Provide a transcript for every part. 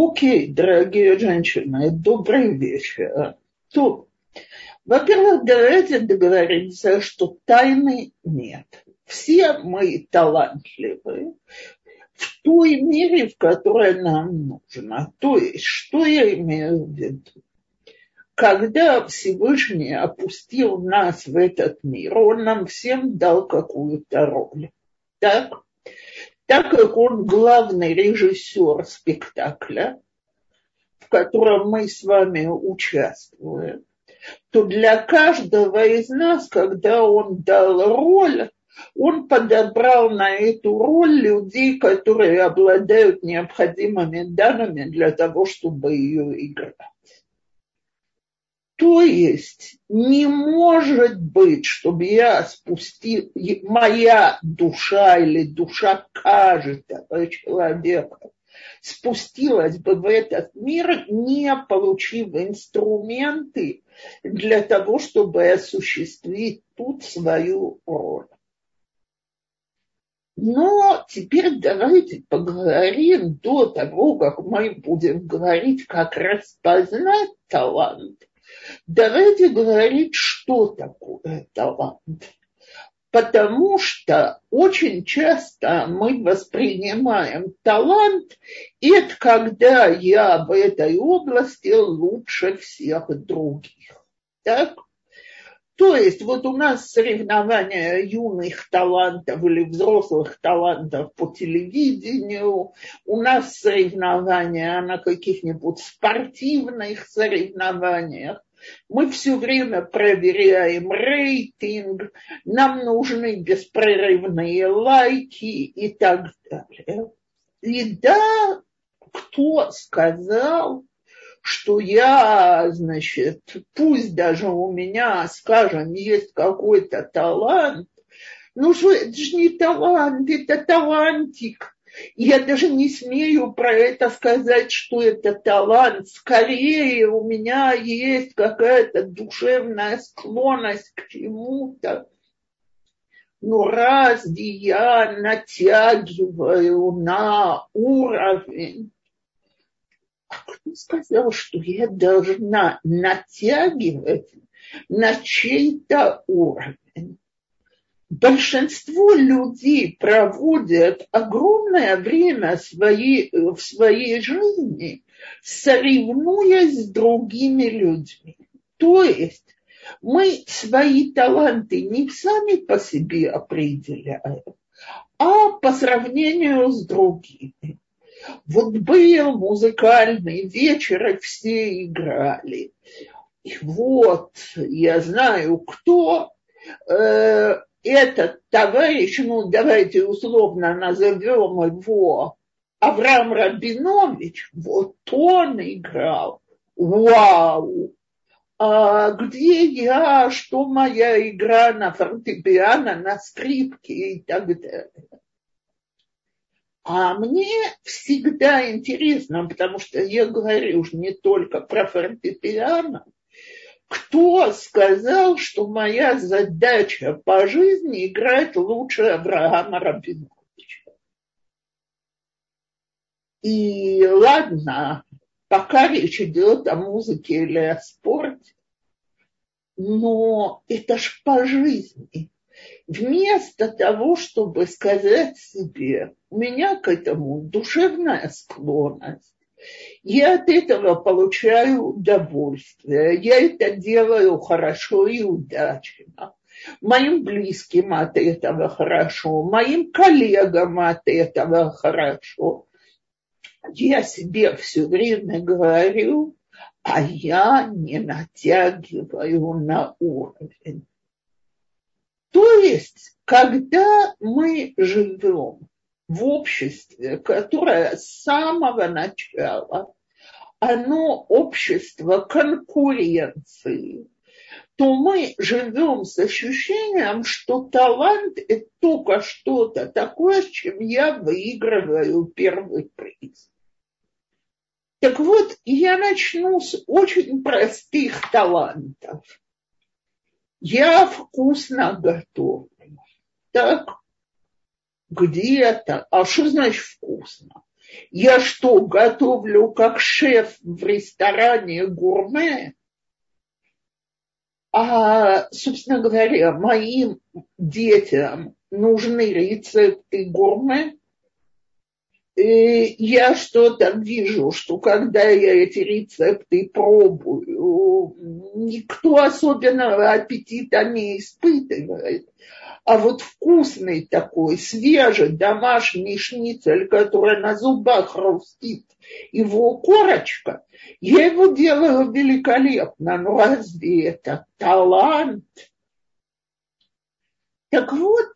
Окей, дорогие женщины, добрый вечер. То, во-первых, давайте договоримся, что тайны нет. Все мы талантливы в той мере, в которой нам нужно. То есть, что я имею в виду? Когда Всевышний опустил нас в этот мир, он нам всем дал какую-то роль. Так? Так как он главный режиссер спектакля, в котором мы с вами участвуем, то для каждого из нас, когда он дал роль, он подобрал на эту роль людей, которые обладают необходимыми данными для того, чтобы ее играть. То есть не может быть, чтобы я спустил, моя душа или душа каждого человека спустилась бы в этот мир, не получив инструменты для того, чтобы осуществить тут свою роль. Но теперь давайте поговорим до того, как мы будем говорить, как распознать талант. Давайте говорить, что такое талант потому что очень часто мы воспринимаем талант, это когда я в этой области лучше всех других. Так? То есть вот у нас соревнования юных талантов или взрослых талантов по телевидению, у нас соревнования на каких-нибудь спортивных соревнованиях. Мы все время проверяем рейтинг, нам нужны беспрерывные лайки и так далее. И да, кто сказал, что я, значит, пусть даже у меня, скажем, есть какой-то талант, ну что, это же не талант, это талантик. Я даже не смею про это сказать, что это талант. Скорее у меня есть какая-то душевная склонность к чему-то. Но разве я натягиваю на уровень? А кто сказал, что я должна натягивать на чей-то уровень? Большинство людей проводят огромное время своей, в своей жизни, соревнуясь с другими людьми. То есть мы свои таланты не сами по себе определяем, а по сравнению с другими. Вот был музыкальный вечер, и все играли. И вот я знаю, кто э, этот товарищ, ну давайте условно назовем его Авраам Рабинович, вот он играл. Вау! А где я, что моя игра на фортепиано, на скрипке и так далее. А мне всегда интересно, потому что я говорю уж не только про фортепиано, кто сказал, что моя задача по жизни играть лучше Авраама Рабиновича? И ладно, пока речь идет о музыке или о спорте, но это ж по жизни. Вместо того, чтобы сказать себе, у меня к этому душевная склонность, я от этого получаю удовольствие. Я это делаю хорошо и удачно. Моим близким от этого хорошо, моим коллегам от этого хорошо. Я себе все время говорю, а я не натягиваю на уровень. То есть, когда мы живем в обществе, которое с самого начала, оно общество конкуренции, то мы живем с ощущением, что талант – это только что-то такое, с чем я выигрываю первый приз. Так вот, я начну с очень простых талантов. Я вкусно готовлю. Так, где-то. А что значит вкусно? Я что, готовлю как шеф в ресторане гурме? А, собственно говоря, моим детям нужны рецепты гурме. И я что-то вижу, что когда я эти рецепты пробую, никто особенного аппетита не испытывает. А вот вкусный такой, свежий домашний шницель, который на зубах хрустит, его корочка, я его делаю великолепно. Но разве это талант? Так вот,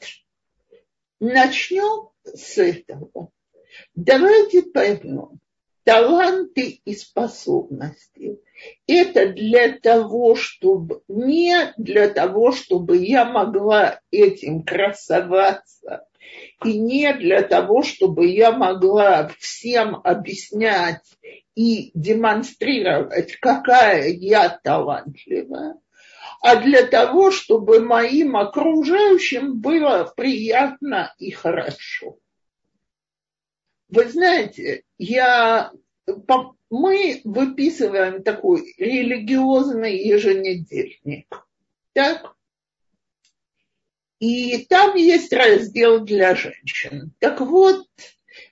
начнем с этого. Давайте поймем, таланты и способности. Это для того, чтобы не для того, чтобы я могла этим красоваться, и не для того, чтобы я могла всем объяснять и демонстрировать, какая я талантливая, а для того, чтобы моим окружающим было приятно и хорошо. Вы знаете, я, мы выписываем такой религиозный еженедельник. Так? И там есть раздел для женщин. Так вот,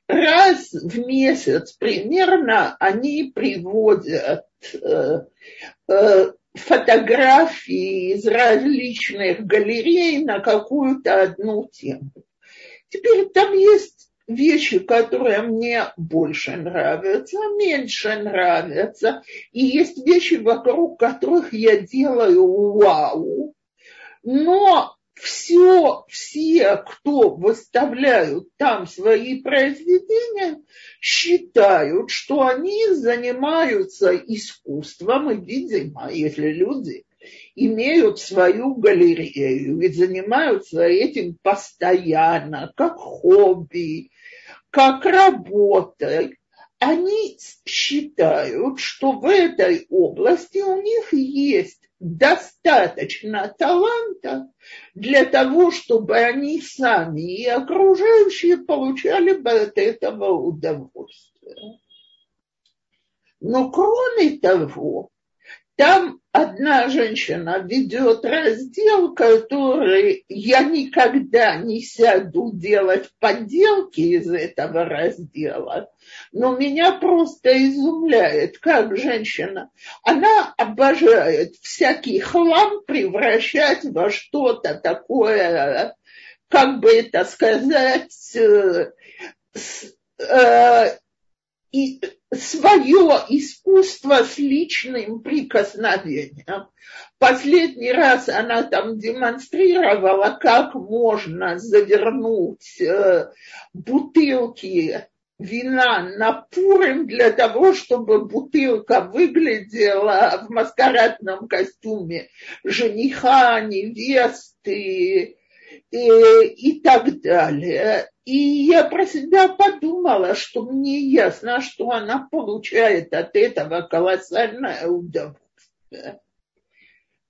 раз в месяц примерно они приводят э, э, фотографии из различных галерей на какую-то одну тему. Теперь там есть вещи, которые мне больше нравятся, меньше нравятся. И есть вещи, вокруг которых я делаю вау. Но все, все, кто выставляют там свои произведения, считают, что они занимаются искусством, и, видимо, если люди имеют свою галерею и занимаются этим постоянно, как хобби, как работой, они считают, что в этой области у них есть достаточно таланта для того, чтобы они сами и окружающие получали бы от этого удовольствие. Но кроме того, там одна женщина ведет раздел, который я никогда не сяду делать подделки из этого раздела, но меня просто изумляет, как женщина, она обожает всякий хлам превращать во что-то такое, как бы это сказать, э, э, и свое искусство с личным прикосновением. Последний раз она там демонстрировала, как можно завернуть э, бутылки вина на Пурим для того, чтобы бутылка выглядела в маскарадном костюме жениха, невесты, и, и так далее. И я про себя подумала, что мне ясно, что она получает от этого колоссальное удовольствие.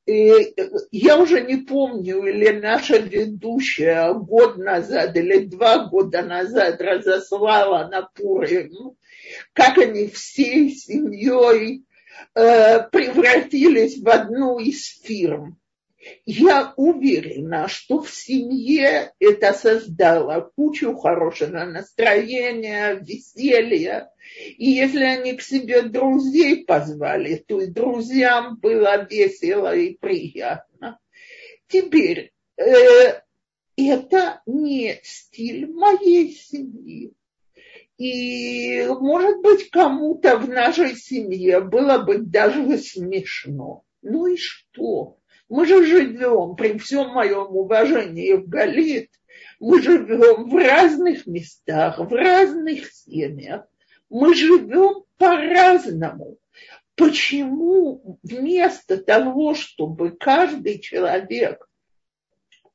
И я уже не помню, или наша ведущая год назад или два года назад разослала на Пурим, как они всей семьей э, превратились в одну из фирм я уверена, что в семье это создало кучу хорошего настроения, веселья. И если они к себе друзей позвали, то и друзьям было весело и приятно. Теперь, э, это не стиль моей семьи. И, может быть, кому-то в нашей семье было бы даже смешно. Ну и что? Мы же живем, при всем моем уважении в Галит, мы живем в разных местах, в разных семьях. Мы живем по-разному. Почему вместо того, чтобы каждый человек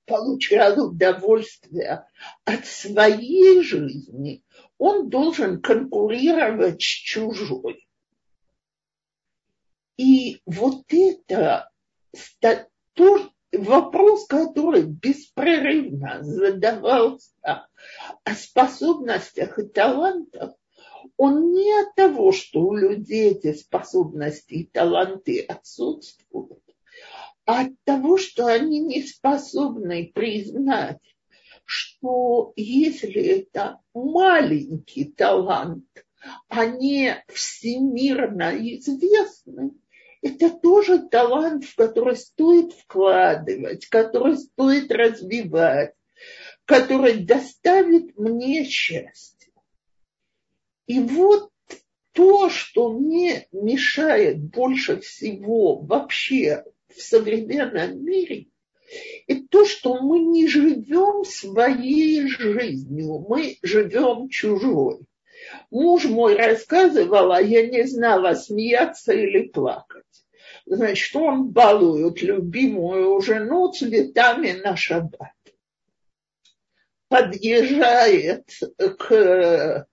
получал удовольствие от своей жизни, он должен конкурировать с чужой. И вот это то вопрос, который беспрерывно задавался о способностях и талантах, он не от того, что у людей эти способности и таланты отсутствуют, а от того, что они не способны признать, что если это маленький талант, а не всемирно известный, это тоже талант, в который стоит вкладывать, который стоит развивать, который доставит мне счастье. И вот то, что мне мешает больше всего вообще в современном мире, это то, что мы не живем своей жизнью, мы живем чужой. Муж мой рассказывал, а я не знала, смеяться или плакать. Значит, он балует любимую жену цветами на шаббат. Подъезжает к,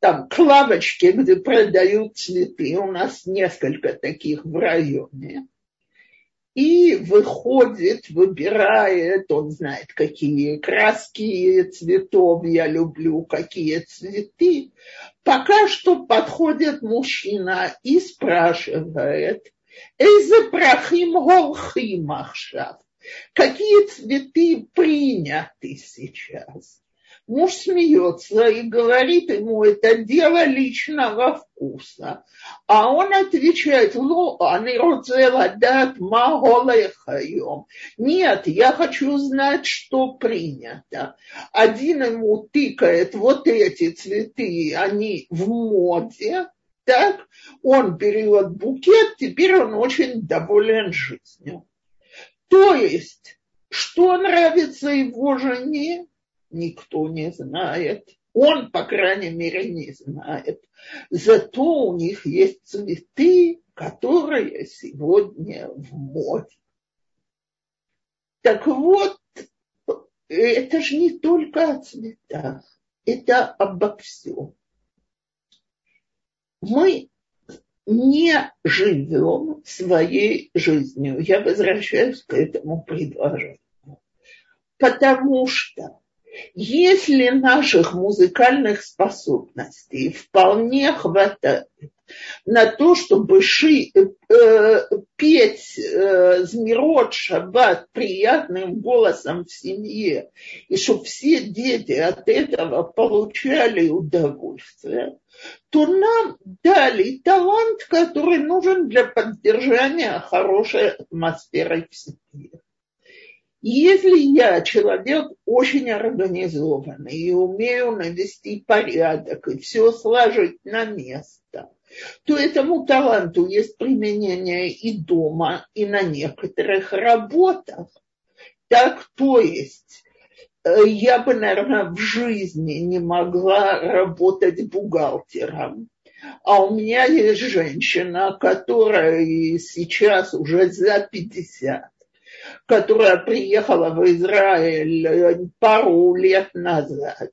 там, к лавочке, где продают цветы. У нас несколько таких в районе и выходит, выбирает, он знает, какие краски цветов я люблю, какие цветы. Пока что подходит мужчина и спрашивает, Эйзе прахим голхим ахшав? Какие цветы приняты сейчас? Муж смеется и говорит ему, это дело личного вкуса. А он отвечает, ну, дат маголехайом. Нет, я хочу знать, что принято. Один ему тыкает, вот эти цветы, они в моде, так, он берет букет, теперь он очень доволен жизнью. То есть, что нравится его жене, никто не знает. Он, по крайней мере, не знает. Зато у них есть цветы, которые сегодня в моде. Так вот, это же не только о цветах, это обо всем. Мы не живем своей жизнью. Я возвращаюсь к этому предложению. Потому что если наших музыкальных способностей вполне хватает на то, чтобы ши, э, петь э, Змирот Шаббат приятным голосом в семье, и чтобы все дети от этого получали удовольствие, то нам дали талант, который нужен для поддержания хорошей атмосферы в семье. Если я человек очень организованный и умею навести порядок и все сложить на место, то этому таланту есть применение и дома, и на некоторых работах. Так, то есть, э, я бы, наверное, в жизни не могла работать бухгалтером. А у меня есть женщина, которая сейчас уже за 50 которая приехала в Израиль э, пару лет назад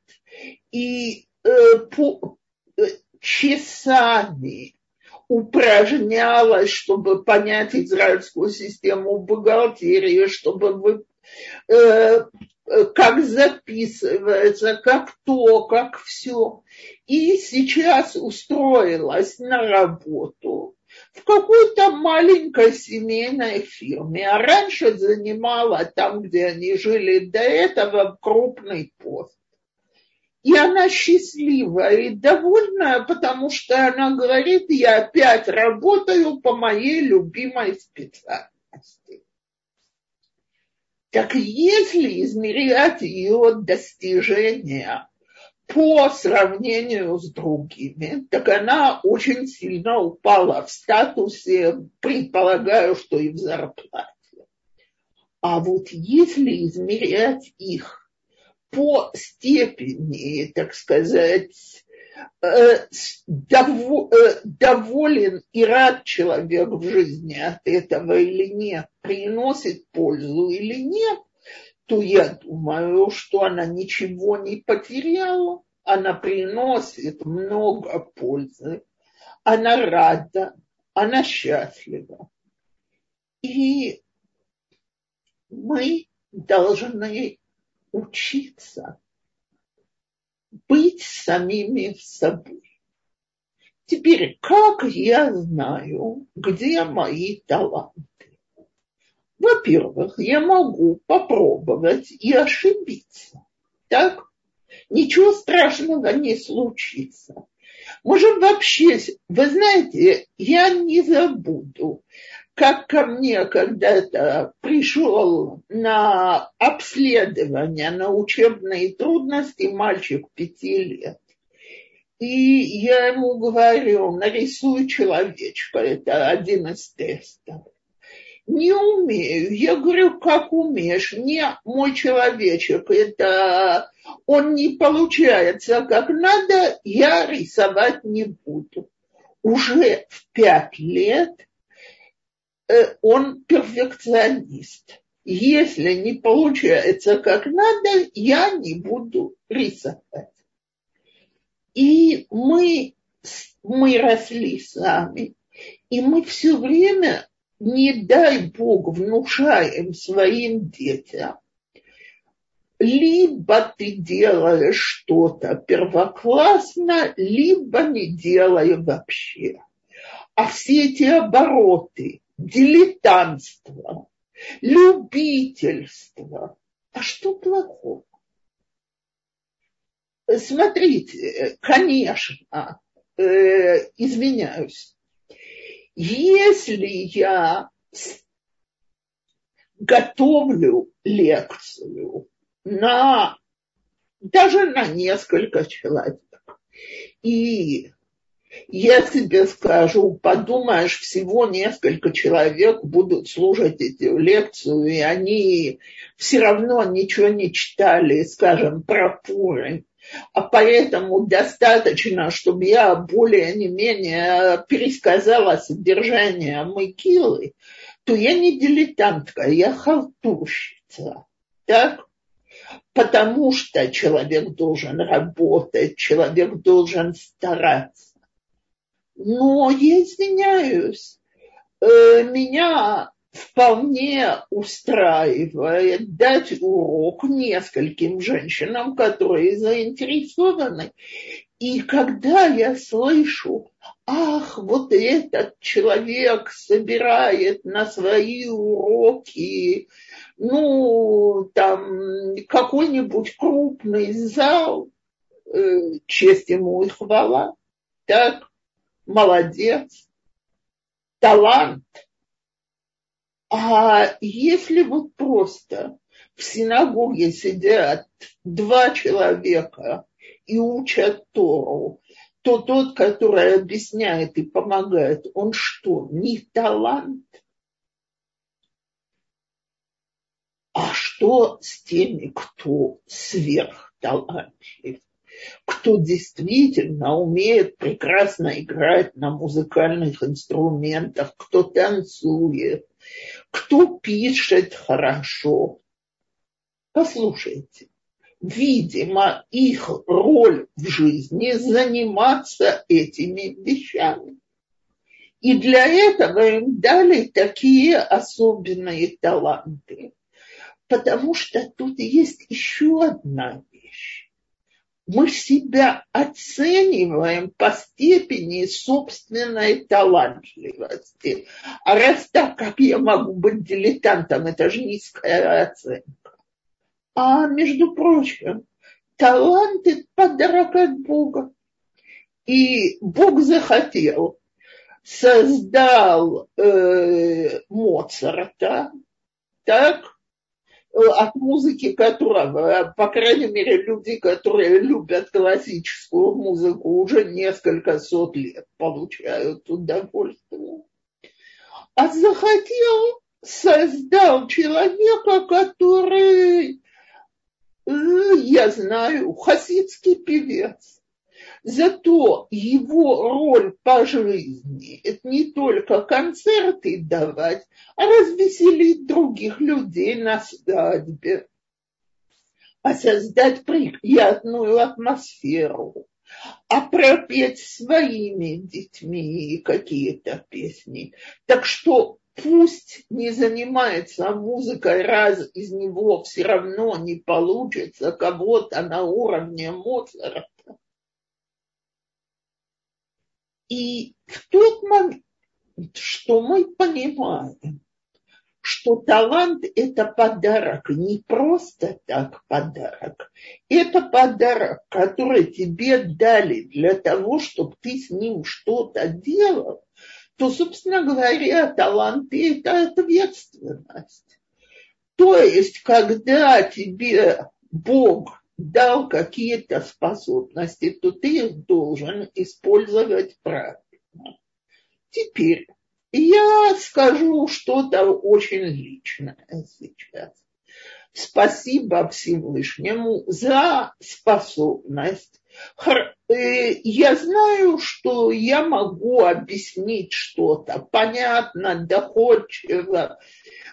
и э, по, э, часами упражнялась, чтобы понять израильскую систему бухгалтерии, чтобы вы, э, как записывается, как то, как все. И сейчас устроилась на работу в какой-то маленькой семейной фирме, а раньше занимала там, где они жили до этого, крупный пост. И она счастливая и довольная, потому что она говорит, я опять работаю по моей любимой специальности. Так если измерять ее достижения по сравнению с другими, так она очень сильно упала в статусе, предполагаю, что и в зарплате. А вот если измерять их по степени, так сказать, э, э, доволен и рад человек в жизни от этого или нет, приносит пользу или нет, то я думаю, что она ничего не потеряла. Она приносит много пользы. Она рада, она счастлива. И мы должны учиться быть самими собой. Теперь, как я знаю, где мои таланты? Во-первых, я могу попробовать и ошибиться. Так? Ничего страшного не случится. Может, вообще, вы знаете, я не забуду, как ко мне когда-то пришел на обследование, на учебные трудности мальчик пяти лет. И я ему говорю, нарисуй человечка, это один из тестов. Не умею. Я говорю, как умеешь. Не мой человечек, это он не получается как надо, я рисовать не буду. Уже в пять лет он перфекционист. Если не получается как надо, я не буду рисовать. И мы, мы росли сами, и мы все время не дай Бог, внушаем своим детям, либо ты делаешь что-то первоклассно, либо не делай вообще. А все эти обороты, дилетантство, любительство, а что плохого? Смотрите, конечно, э, извиняюсь, если я готовлю лекцию на даже на несколько человек, и я тебе скажу, подумаешь, всего несколько человек будут слушать эту лекцию, и они все равно ничего не читали, скажем, про Пурим а поэтому достаточно, чтобы я более не менее пересказала содержание Мыкилы, то я не дилетантка, я халтурщица. Так? Потому что человек должен работать, человек должен стараться. Но я извиняюсь, э, меня вполне устраивает дать урок нескольким женщинам, которые заинтересованы. И когда я слышу, ах, вот этот человек собирает на свои уроки, ну, там, какой-нибудь крупный зал, э, честь ему и хвала, так, молодец, талант – а если вот просто в синагоге сидят два человека и учат Тору, то тот, который объясняет и помогает, он что, не талант? А что с теми, кто сверхталантлив? Кто действительно умеет прекрасно играть на музыкальных инструментах, кто танцует, кто пишет хорошо. Послушайте, видимо, их роль в жизни заниматься этими вещами. И для этого им дали такие особенные таланты. Потому что тут есть еще одна мы себя оцениваем по степени собственной талантливости. А раз так, как я могу быть дилетантом, это же низкая оценка. А между прочим, талант – это подарок от Бога. И Бог захотел, создал э, Моцарта, так, от музыки которого, по крайней мере, люди, которые любят классическую музыку, уже несколько сот лет получают удовольствие. А захотел, создал человека, который, э, я знаю, хасидский певец Зато его роль по жизни – это не только концерты давать, а развеселить других людей на свадьбе, а создать приятную атмосферу, а пропеть своими детьми какие-то песни. Так что пусть не занимается музыкой, раз из него все равно не получится кого-то на уровне Моцарта, И в тот момент, что мы понимаем, что талант – это подарок, не просто так подарок. Это подарок, который тебе дали для того, чтобы ты с ним что-то делал, то, собственно говоря, таланты – это ответственность. То есть, когда тебе Бог дал какие-то способности, то ты их должен использовать правильно. Теперь я скажу что-то очень личное сейчас. Спасибо Всевышнему за способность. Э, я знаю, что я могу объяснить что-то понятно, доходчиво.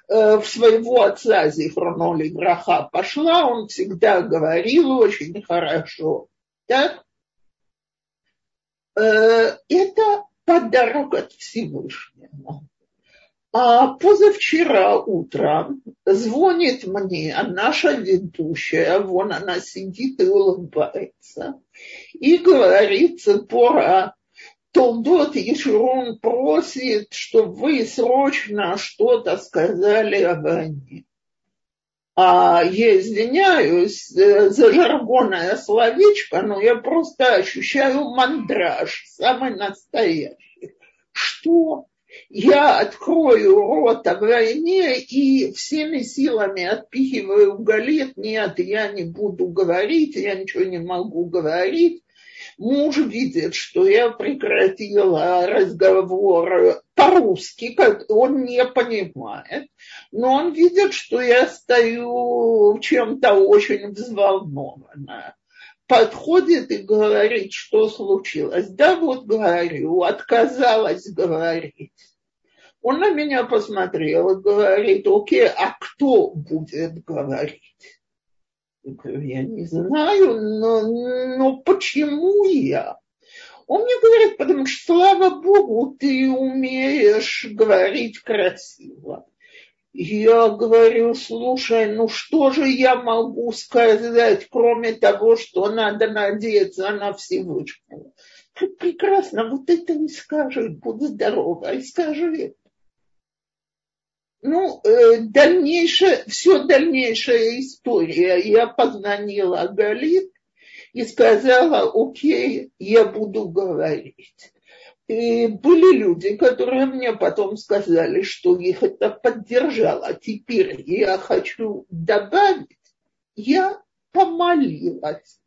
Э, в своего отца Зихроноли Браха пошла, он всегда говорил очень хорошо. Так? Э, это подарок от Всевышнего. А позавчера утром звонит мне наша ведущая, вон она сидит и улыбается, и говорит, пора Толдот Ешурун просит, чтобы вы срочно что-то сказали о войне. А я извиняюсь э, за жаргонное словечко, но я просто ощущаю мандраж, самый настоящий. Что? Я открою рот о войне и всеми силами отпихиваю галет. Нет, я не буду говорить, я ничего не могу говорить. Муж видит, что я прекратила разговор по-русски, он не понимает, но он видит, что я стою чем-то очень взволнованная. Подходит и говорит, что случилось. Да вот говорю, отказалась говорить. Он на меня посмотрел и говорит, окей, а кто будет говорить? Я не знаю, но, но почему я? Он мне говорит, потому что, слава Богу, ты умеешь говорить красиво. Я говорю, слушай, ну что же я могу сказать, кроме того, что надо надеяться на Всевышнего? Прекрасно, вот это и скажи, будь здорова, и скажи ну, э, дальнейшая, все дальнейшая история. Я позвонила Галит и сказала, окей, я буду говорить. И были люди, которые мне потом сказали, что их это поддержало. Теперь я хочу добавить, я помолилась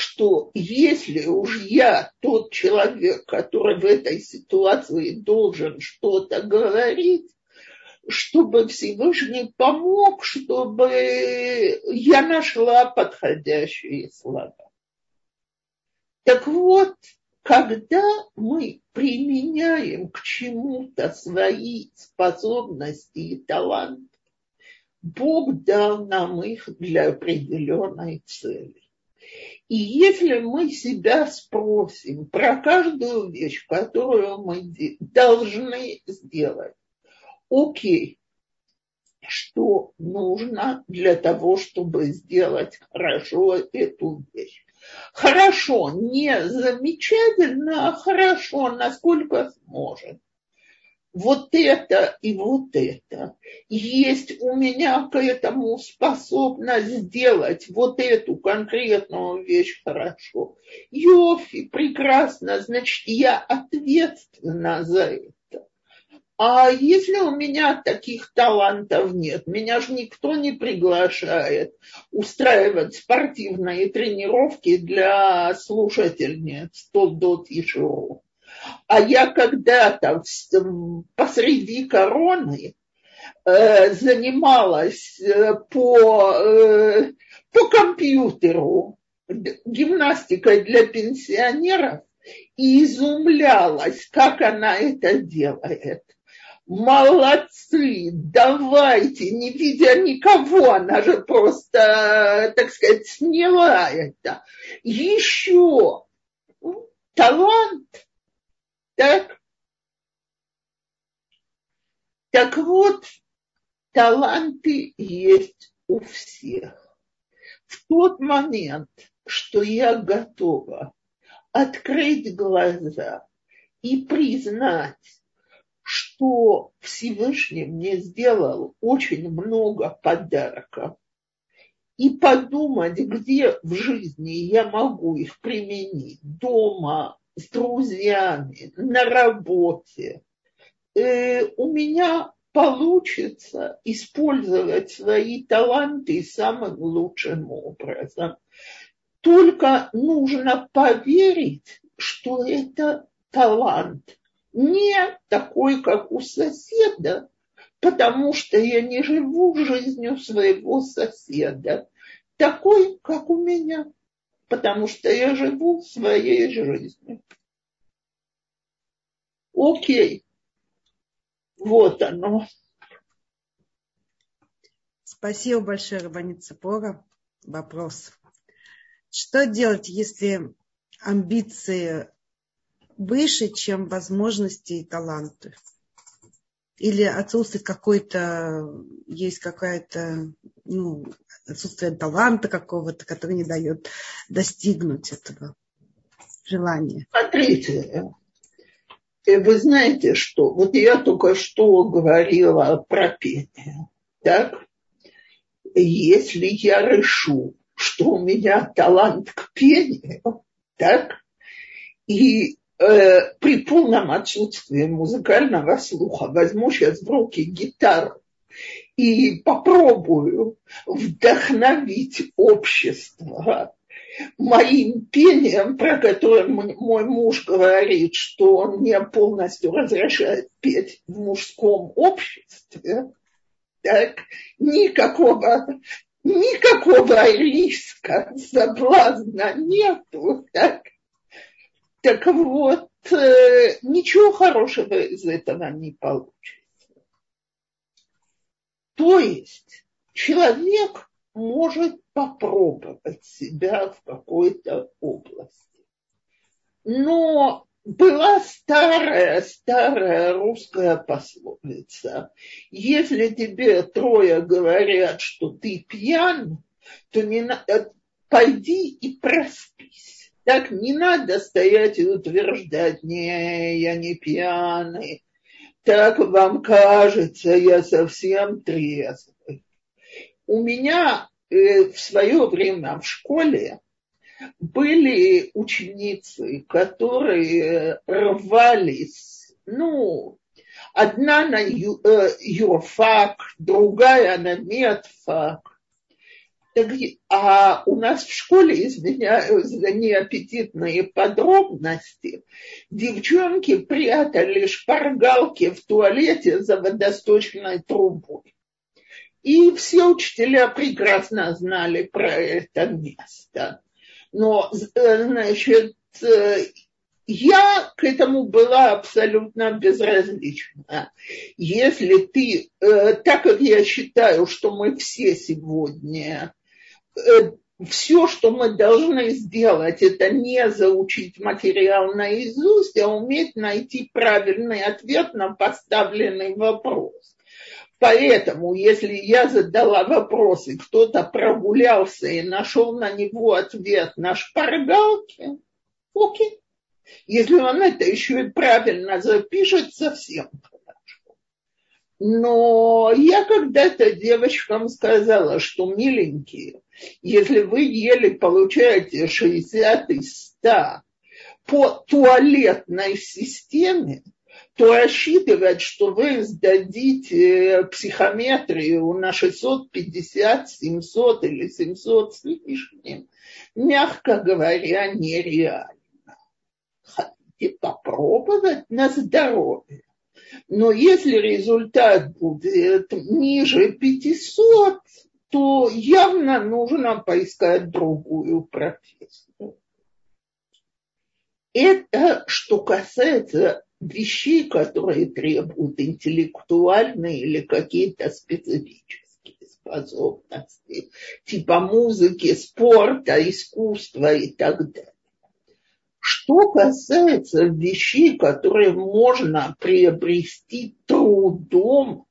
что если уж я тот человек, который в этой ситуации должен что-то говорить, чтобы Всевышний помог, чтобы я нашла подходящие слова. Так вот, когда мы применяем к чему-то свои способности и таланты, Бог дал нам их для определенной цели. И если мы себя спросим про каждую вещь, которую мы должны сделать, окей, что нужно для того, чтобы сделать хорошо эту вещь. Хорошо, не замечательно, а хорошо, насколько сможет вот это и вот это. Есть у меня к этому способность сделать вот эту конкретную вещь хорошо. Йофи, прекрасно, значит, я ответственна за это. А если у меня таких талантов нет, меня же никто не приглашает устраивать спортивные тренировки для слушательниц Толдот и Шоу. А я когда-то посреди короны э, занималась э, по, э, по компьютеру гимнастикой для пенсионеров и изумлялась, как она это делает. Молодцы, давайте, не видя никого, она же просто, так сказать, сняла это. Еще талант – так? Так вот, таланты есть у всех. В тот момент, что я готова открыть глаза и признать, что Всевышний мне сделал очень много подарков, и подумать, где в жизни я могу их применить, дома, с друзьями, на работе, э, у меня получится использовать свои таланты самым лучшим образом. Только нужно поверить, что это талант. Не такой, как у соседа, потому что я не живу жизнью своего соседа, такой, как у меня, потому что я живу своей жизнью. Окей. Вот оно. Спасибо большое, Рабанит Цепора. Вопрос. Что делать, если амбиции выше, чем возможности и таланты? Или отсутствует какой-то, есть какая-то, ну, отсутствие таланта какого-то, который не дает достигнуть этого желания? Смотрите, э, вы знаете что? Вот я только что говорила про пение, так? Если я решу, что у меня талант к пению, так? И э, при полном отсутствии музыкального слуха возьму сейчас в руки гитару и попробую вдохновить общество моим пением, про которое мой муж говорит, что он мне полностью разрешает петь в мужском обществе, так, никакого, никакого риска, соблазна нету. Так, так вот, э, ничего хорошего из этого не получится. То есть человек может попробовать себя в какой-то области. Но была старая, старая русская пословица. Если тебе трое говорят, что ты пьян, то не на... Э, пойди и проспись. Так не надо стоять и утверждать, не, я не пьяный, так вам кажется, я совсем трезвый. У меня э, в свое время в школе были ученицы, которые рвались, ну, одна на э, юрфак, другая на медфак, а у нас в школе, извиняюсь за неаппетитные подробности, девчонки прятали шпаргалки в туалете за водосточной трубой. И все учителя прекрасно знали про это место. Но, э, значит, э, я к этому была абсолютно безразлична. Если ты, э, так как я считаю, что мы все сегодня все, что мы должны сделать, это не заучить материал наизусть, а уметь найти правильный ответ на поставленный вопрос. Поэтому, если я задала вопрос, и кто-то прогулялся и нашел на него ответ на шпаргалке, окей. Если он это еще и правильно запишет, совсем хорошо. Но я когда-то девочкам сказала, что миленькие, если вы еле получаете 60 из 100 по туалетной системе, то рассчитывать, что вы сдадите психометрию на 650, 700 или 700 с лишним, мягко говоря, нереально. Хотите попробовать на здоровье. Но если результат будет ниже 500, то явно нужно поискать другую профессию. Это что касается вещей, которые требуют интеллектуальные или какие-то специфические способности, типа музыки, спорта, искусства и так далее. Что касается вещей, которые можно приобрести трудом,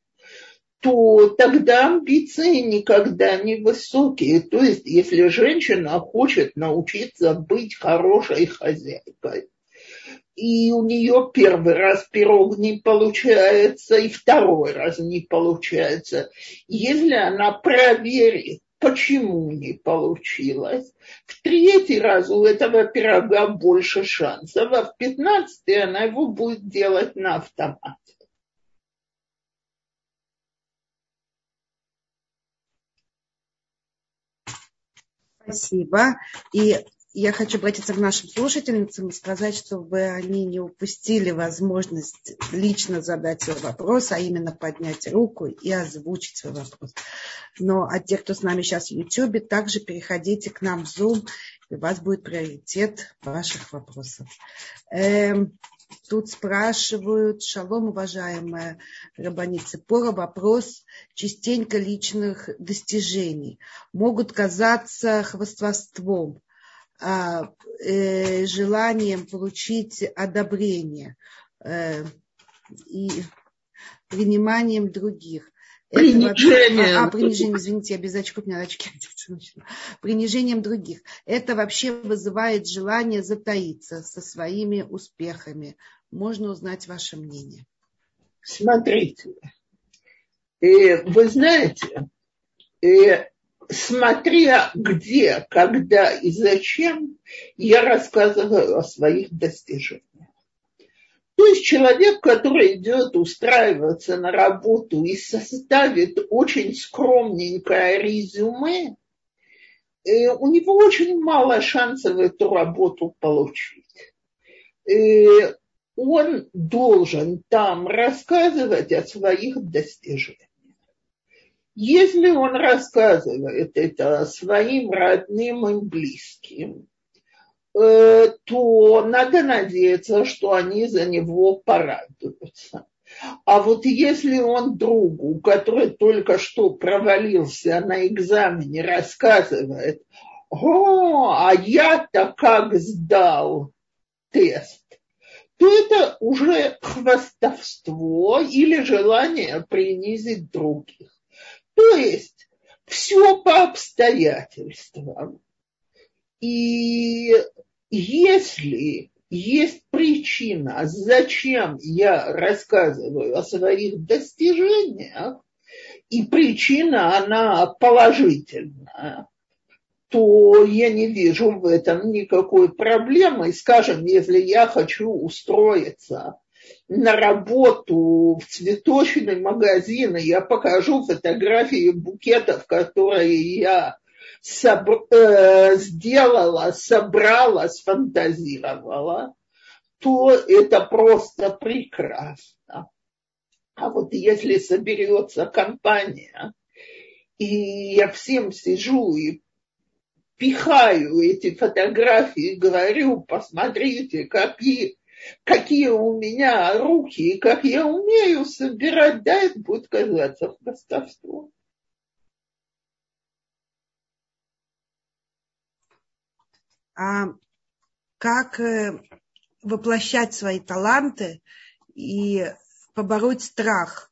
то тогда амбиции никогда не высокие. То есть, если женщина хочет научиться быть хорошей хозяйкой, и у нее первый раз пирог не получается, и второй раз не получается. Если она проверит, почему не получилось, в третий раз у этого пирога больше шансов, а в пятнадцатый она его будет делать на автомате. Спасибо. И я хочу обратиться к нашим слушательницам и сказать, чтобы они не упустили возможность лично задать свой вопрос, а именно поднять руку и озвучить свой вопрос. Но а те, кто с нами сейчас в YouTube, также переходите к нам в Zoom, и у вас будет приоритет ваших вопросов. Эм, Тут спрашивают, шалом, уважаемая Рабаница Пора, вопрос частенько личных достижений. Могут казаться хвастовством, а, э, желанием получить одобрение э, и приниманием других. Принижение. Это, а, а, принижение, извините, я без очков, у меня очки. Принижением других. Это вообще вызывает желание затаиться со своими успехами. Можно узнать ваше мнение. Смотрите, э, вы знаете, э, смотря где, когда и зачем, я рассказываю о своих достижениях. То есть человек, который идет устраиваться на работу и составит очень скромненькое резюме, э, у него очень мало шансов эту работу получить. Э, он должен там рассказывать о своих достижениях. Если он рассказывает это своим родным и близким, то надо надеяться, что они за него порадуются. А вот если он другу, который только что провалился на экзамене, рассказывает, о, а я-то как сдал тест, то это уже хвастовство или желание принизить других. То есть все по обстоятельствам. И если есть причина, зачем я рассказываю о своих достижениях, и причина, она положительная, то я не вижу в этом никакой проблемы. Скажем, если я хочу устроиться на работу в цветочный магазин, и я покажу фотографии букетов, которые я собр, э, сделала, собрала, сфантазировала, то это просто прекрасно. А вот если соберется компания, и я всем сижу и пихаю эти фотографии говорю, посмотрите, какие какие у меня руки как я умею собирать, да, это будет казаться хвастовством. Как э, воплощать свои таланты и побороть страх?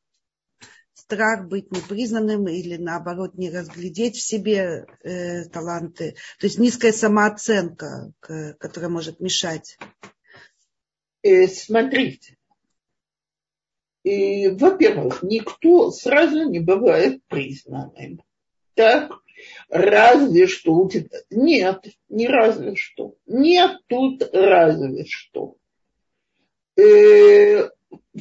Страх быть непризнанным или наоборот не разглядеть в себе э, таланты. То есть низкая самооценка, которая может мешать э, смотрите, и, во-первых, никто сразу не бывает признанным. Так, разве что у тебя... Нет, не разве что. Нет тут разве что. Э,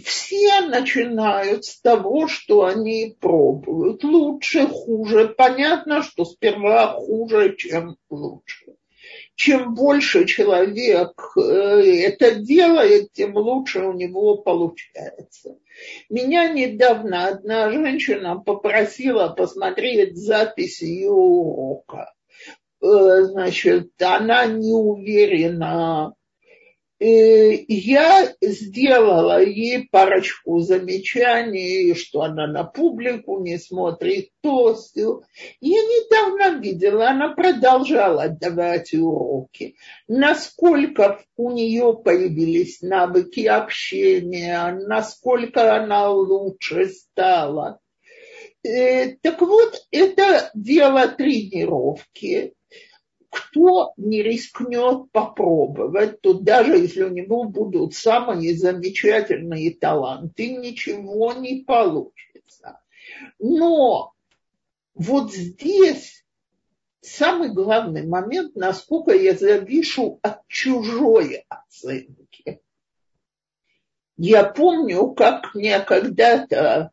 все начинают с того, что они пробуют. Лучше, хуже. Понятно, что сперва хуже, чем лучше чем больше человек э, это делает, тем лучше у него получается. Меня недавно одна женщина попросила посмотреть запись ее урока. Э, значит, она не уверена я сделала ей парочку замечаний, что она на публику не смотрит, то. Я недавно видела, она продолжала давать уроки. Насколько у нее появились навыки общения, насколько она лучше стала. Э, так вот, это дело тренировки. Кто не рискнет попробовать, то даже если у него будут самые замечательные таланты, ничего не получится. Но вот здесь самый главный момент, насколько я завишу от чужой оценки. Я помню, как мне когда-то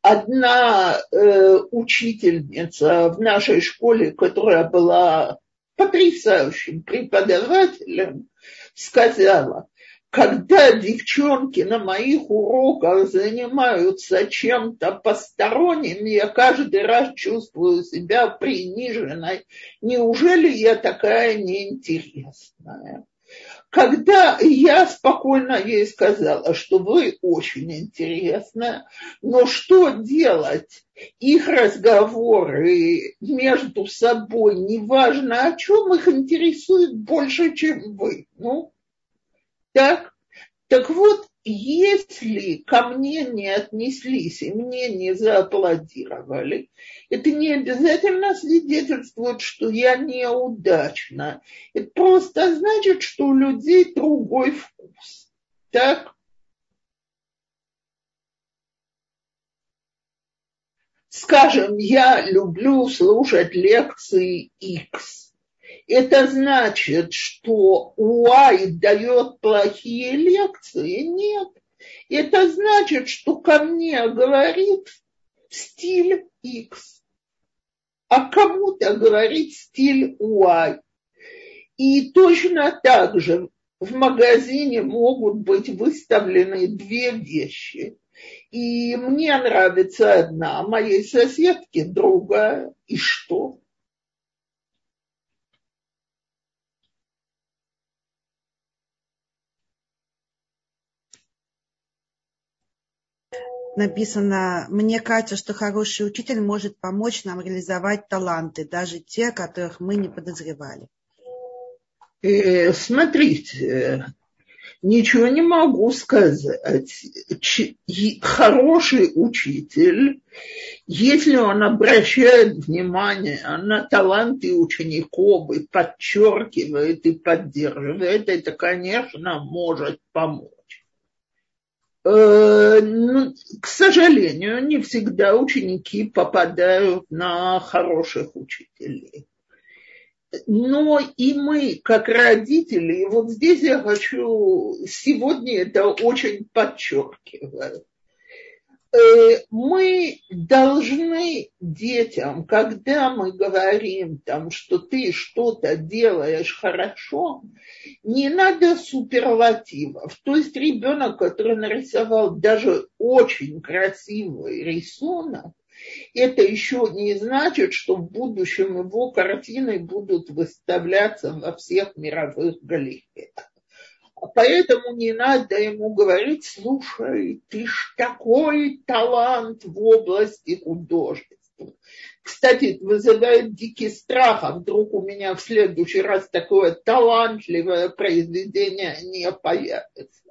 одна э, учительница в нашей школе, которая была потрясающим преподавателем, сказала, когда девчонки на моих уроках занимаются чем-то посторонним, я каждый раз чувствую себя приниженной. Неужели я такая неинтересная? Когда я спокойно ей сказала, что вы очень интересная, но что делать? Их разговоры между собой, неважно о чем, их интересует больше, чем вы. Ну, так? Так вот, если ко мне не отнеслись и мне не зааплодировали, это не обязательно свидетельствует, что я неудачна. Это просто значит, что у людей другой вкус. Так? Скажем, я люблю слушать лекции X это значит, что Y дает плохие лекции? Нет. Это значит, что ко мне говорит стиль X, а кому-то говорит стиль Y. И точно так же в магазине могут быть выставлены две вещи. И мне нравится одна, а моей соседке другая. И что? Написано, мне кажется, что хороший учитель может помочь нам реализовать таланты, даже те, которых мы не подозревали. Э, смотрите, ничего не могу сказать. Хороший учитель, если он обращает внимание на таланты учеников и подчеркивает и поддерживает, это, конечно, может помочь. Э, ну, к сожалению, не всегда ученики попадают на хороших учителей. Но и мы, как родители, вот здесь я хочу сегодня это очень подчеркивать. Э, мы должны детям, когда мы говорим там, что ты что-то делаешь хорошо, не надо суперлативов. То есть ребенок, который нарисовал даже очень красивый рисунок, это еще не значит, что в будущем его картины будут выставляться во всех мировых галереях. Поэтому не надо ему говорить, слушай, ты ж такой талант в области художества. Кстати, это вызывает дикий страх, а вдруг у меня в следующий раз такое талантливое произведение не появится.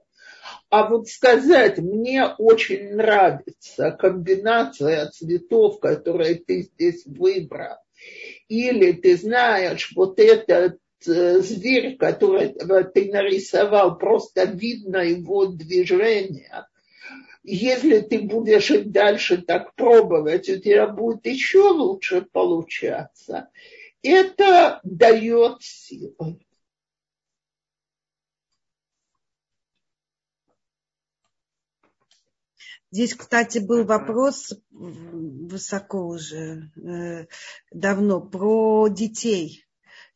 А вот сказать, мне очень нравится комбинация цветов, которые ты здесь выбрал, или ты знаешь, вот этот Э, зверь, который ты нарисовал, просто видно его движение. Если ты будешь и дальше так пробовать, у тебя будет еще лучше получаться. Это дает силы. Здесь, кстати, был вопрос высоко уже, э, давно, про детей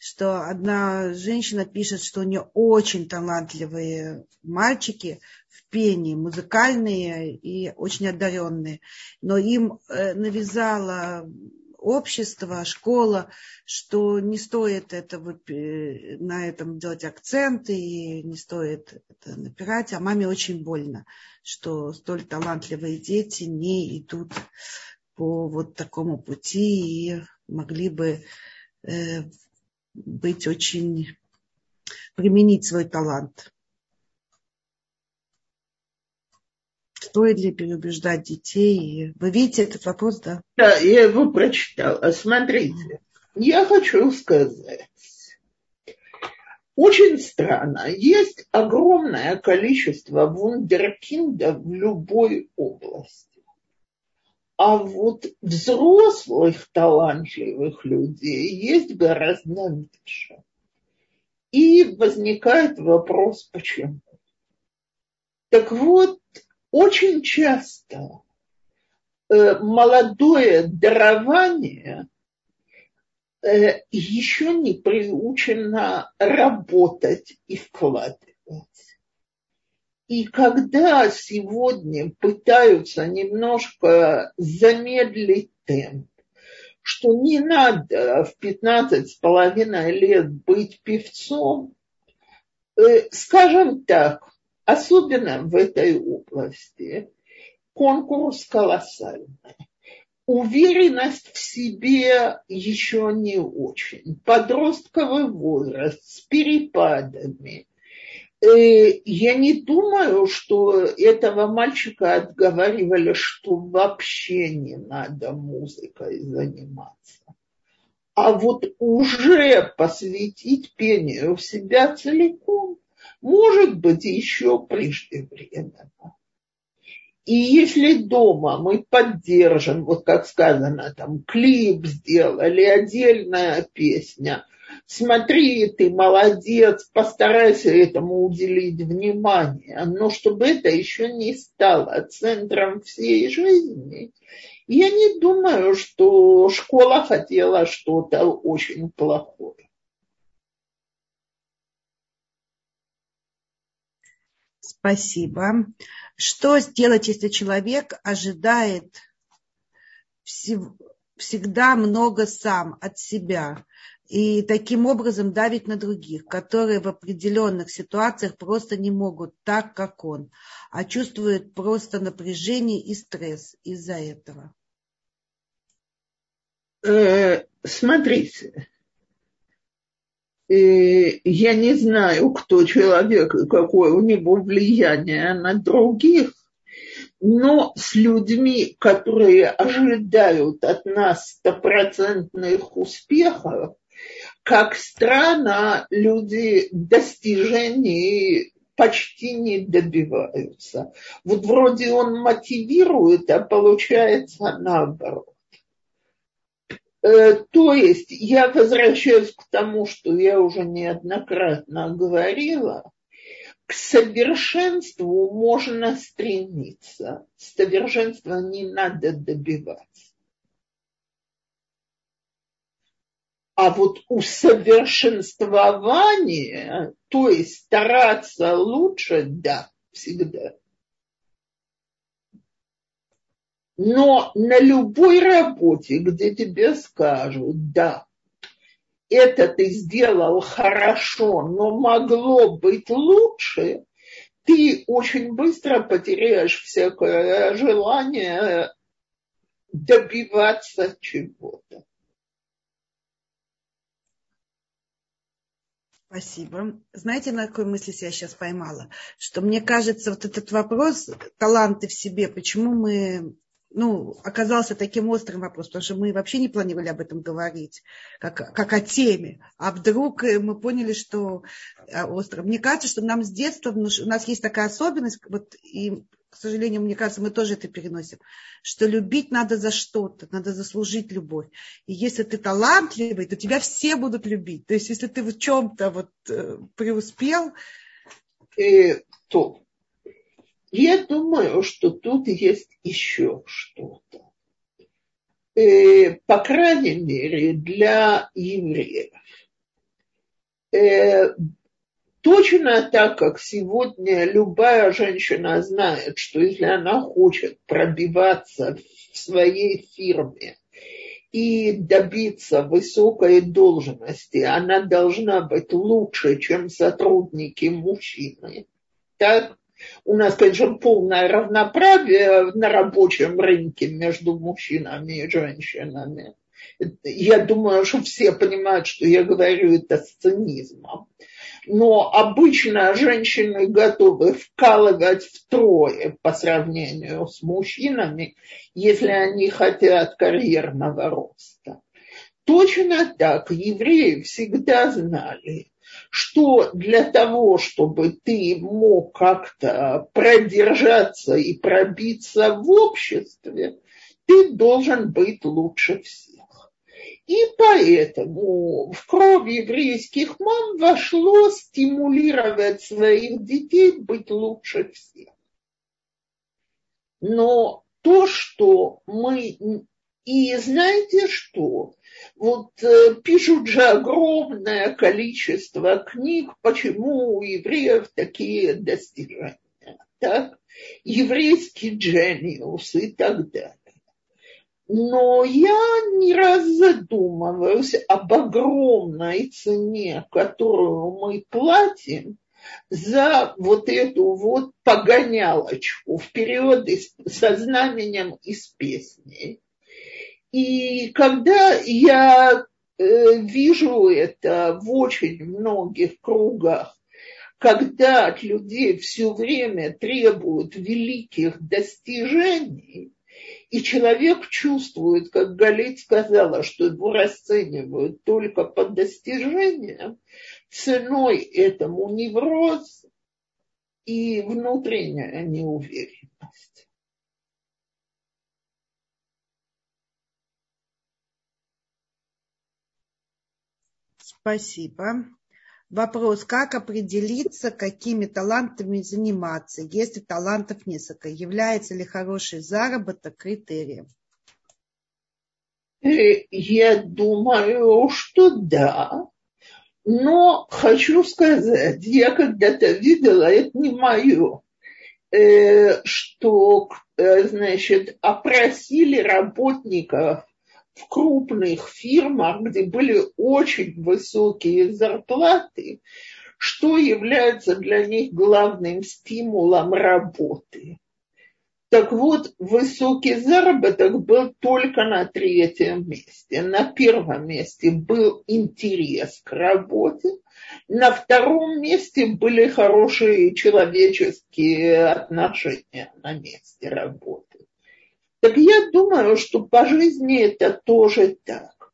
что одна женщина пишет, что у нее очень талантливые мальчики в пении, музыкальные и очень одаренные. Но им э, навязало общество, школа, что не стоит это, э, на этом делать акценты и не стоит это напирать. А маме очень больно, что столь талантливые дети не идут по вот такому пути и могли бы э, быть очень, применить свой талант. стоит ли переубеждать детей? Вы видите этот вопрос, да? Да, я его прочитала. Смотрите, я хочу сказать, очень странно. Есть огромное количество вундеркиндов в любой области. А вот взрослых талантливых людей есть гораздо меньше. И возникает вопрос, почему. Так вот, очень часто э, молодое дарование э, еще не приучено работать и вкладывать. И когда сегодня пытаются немножко замедлить темп, что не надо в 15 с половиной лет быть певцом, э, скажем так, особенно в этой области, конкурс колоссальный. Уверенность в себе еще не очень. Подростковый возраст с перепадами. Э, я не думаю, что этого мальчика отговаривали, что вообще не надо музыкой заниматься. А вот уже посвятить пению себя целиком, может быть, еще преждевременно. И если дома мы поддержим, вот как сказано, там клип сделали, отдельная песня, смотри, ты молодец, постарайся этому уделить внимание, но чтобы это еще не стало центром всей жизни, я не думаю, что школа хотела что-то очень плохое. Спасибо. Что сделать, если человек ожидает всегда много сам от себя? И таким образом давить на других, которые в определенных ситуациях просто не могут так, как он, а чувствуют просто напряжение и стресс из-за этого. Э, смотрите, э, я не знаю, кто человек и какое у него влияние на других, но с людьми, которые ожидают от нас стопроцентных успехов, как странно люди достижений почти не добиваются. Вот вроде он мотивирует, а получается наоборот. Э, то есть я возвращаюсь к тому, что я уже неоднократно говорила. К совершенству можно стремиться, совершенства не надо добиваться. А вот усовершенствование, то есть стараться лучше, да, всегда. Но на любой работе, где тебе скажут, да, это ты сделал хорошо, но могло быть лучше, ты очень быстро потеряешь всякое желание добиваться чего-то. Спасибо. Знаете, на какой мысли я сейчас поймала? Что мне кажется, вот этот вопрос, таланты в себе, почему мы ну, оказался таким острым вопросом, потому что мы вообще не планировали об этом говорить, как, как о теме. А вдруг мы поняли, что э, острым. Мне кажется, что нам с детства, у нас есть такая особенность, вот, и к сожалению, мне кажется, мы тоже это переносим, что любить надо за что-то, надо заслужить любовь. И если ты талантливый, то тебя все будут любить. То есть, если ты в чем-то вот э, преуспел. И, то я думаю, что тут есть еще что-то. И, по крайней мере, для евреев. Точно так, как сегодня любая женщина знает, что если она хочет пробиваться в своей фирме и добиться высокой должности, она должна быть лучше, чем сотрудники мужчины. Так? У нас, конечно, полное равноправие на рабочем рынке между мужчинами и женщинами. Я думаю, что все понимают, что я говорю это с цинизмом. Но обычно женщины готовы вкалывать втрое по сравнению с мужчинами, если они хотят карьерного роста. Точно так евреи всегда знали, что для того, чтобы ты мог как-то продержаться и пробиться в обществе, ты должен быть лучше всех. И поэтому в кровь еврейских мам вошло стимулировать своих детей быть лучше всех. Но то, что мы... И знаете что? Вот э, пишут же огромное количество книг, почему у евреев такие достижения. Так? Еврейский джениус и так далее. Но я не раз задумываюсь об огромной цене, которую мы платим за вот эту вот погонялочку вперед со знаменем из песни. И когда я э, вижу это в очень многих кругах, когда от людей все время требуют великих достижений, и человек чувствует, как Галит сказала, что его расценивают только по достижениям, ценой этому невроз и внутренняя неуверенность. Спасибо. Вопрос, как определиться, какими талантами заниматься, если талантов несколько? Является ли хороший заработок критерием? Э, я думаю, что да. Но хочу сказать, я когда-то видела, это не мое, что, э, значит, опросили работников в крупных фирмах, где были очень высокие зарплаты, что является для них главным стимулом работы. Так вот, высокий заработок был только на третьем месте. На первом месте был интерес к работе. На втором месте были хорошие человеческие отношения на месте работы. Так я думаю, что по жизни это тоже так.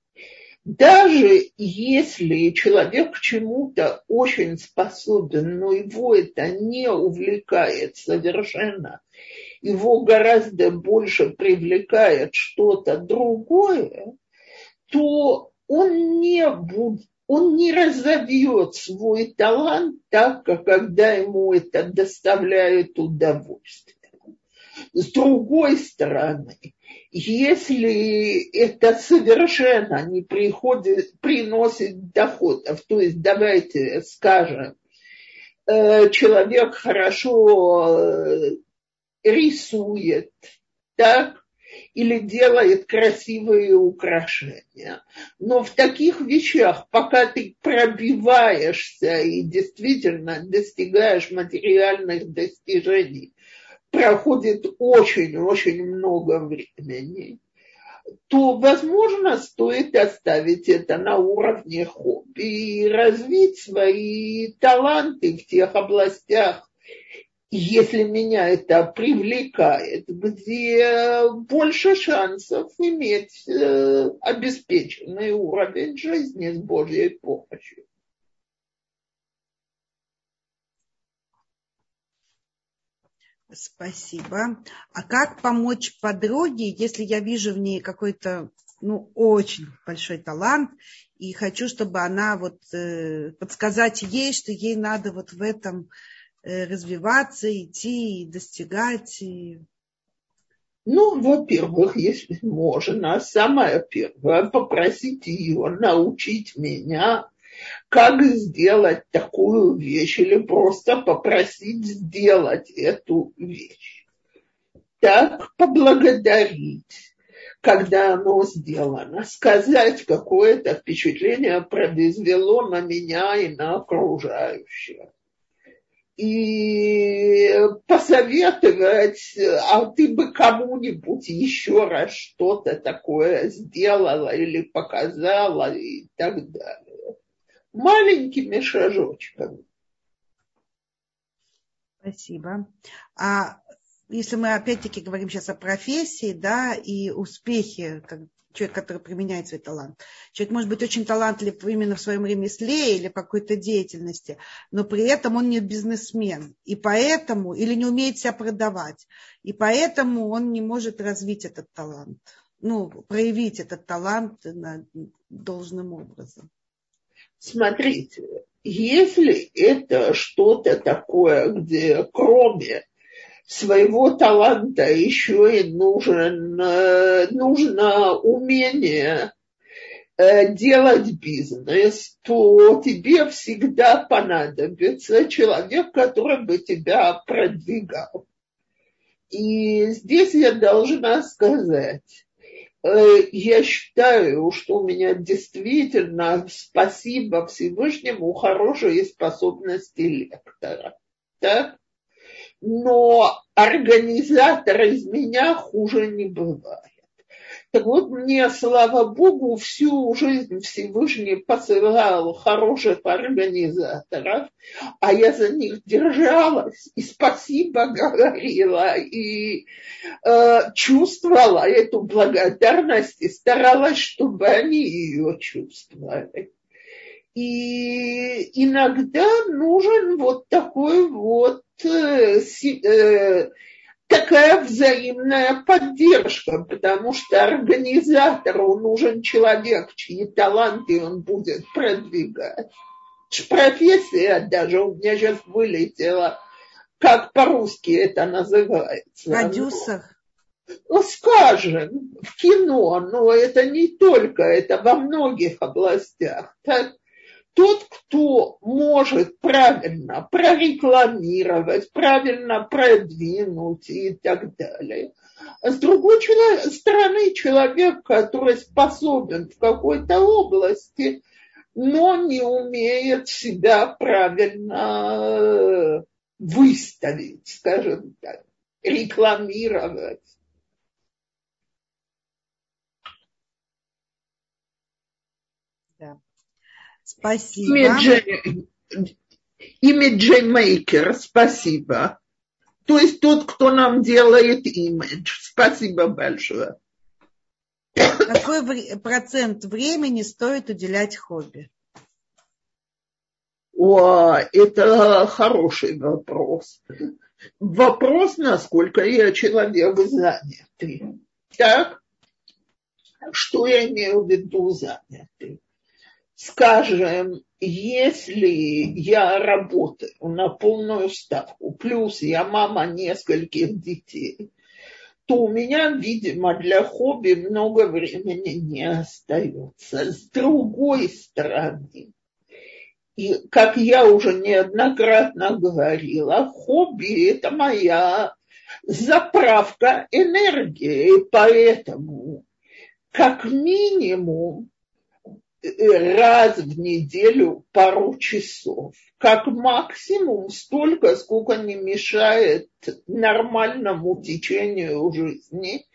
Даже если человек к чему-то очень способен, но его это не увлекает совершенно, его гораздо больше привлекает что-то другое, то он не будет, он не разовьет свой талант так, как когда ему это доставляет удовольствие. С другой стороны, если это совершенно не приходит, приносит доходов, то есть давайте скажем, э, человек хорошо э, рисует, так, или делает красивые украшения. Но в таких вещах, пока ты пробиваешься и действительно достигаешь материальных достижений, проходит очень-очень много времени, то, возможно, стоит оставить это на уровне хобби и развить свои таланты в тех областях, если меня это привлекает, где больше шансов иметь э, обеспеченный уровень жизни с Божьей помощью. Спасибо. А как помочь подруге, если я вижу в ней какой-то ну, очень большой талант, и хочу, чтобы она вот э, подсказать ей, что ей надо вот в этом э, развиваться, идти и достигать. И... Ну, во-первых, если можно, самое первое, попросить ее научить меня как сделать такую вещь или просто попросить сделать эту вещь. Так поблагодарить, когда оно сделано, сказать, какое то впечатление произвело на меня и на окружающих. И посоветовать, а ты бы кому-нибудь еще раз что-то такое сделала или показала и так далее маленькими шажочками. Спасибо. А если мы опять-таки говорим сейчас о профессии, да, и успехе, как человек, который применяет свой талант. Человек может быть очень талантлив именно в своем ремесле или какой-то деятельности, но при этом он не бизнесмен, и поэтому, или не умеет себя продавать, и поэтому он не может развить этот талант, ну, проявить этот талант должным образом. Смотрите, если это что-то такое, где кроме своего таланта еще и нужен, э, нужно умение э, делать бизнес, то тебе всегда понадобится человек, который бы тебя продвигал. И здесь я должна сказать, я считаю, что у меня действительно, спасибо Всевышнему, хорошие способности лектора. Так? но организатор из меня хуже не бывает. Так вот, мне, слава Богу, всю жизнь Всевышний посылал хороших организаторов, а я за них держалась и спасибо говорила, и э, чувствовала эту благодарность и старалась, чтобы они ее чувствовали. И иногда нужен вот такой вот э, э, такая взаимная поддержка, потому что организатору нужен человек, чьи таланты он будет продвигать. Профессия даже у меня сейчас вылетела, как по-русски это называется. Продюсер. Ну, скажем, в кино, но это не только, это во многих областях. Так, тот, кто может правильно прорекламировать, правильно продвинуть и так далее. С другой стороны, человек, который способен в какой-то области, но не умеет себя правильно выставить, скажем так, рекламировать. Спасибо. Имиджмейкер, спасибо. То есть тот, кто нам делает имидж. Спасибо большое. Какой процент времени стоит уделять хобби? О, это хороший вопрос. Вопрос, насколько я человек занятый. Так? Что я имею в виду занятый? Скажем, если я работаю на полную ставку, плюс я мама нескольких детей, то у меня, видимо, для хобби много времени не остается. С другой стороны, и, как я уже неоднократно говорила, хобби – это моя заправка энергии, поэтому как минимум раз в неделю пару часов. Как максимум столько, сколько не мешает нормальному течению жизни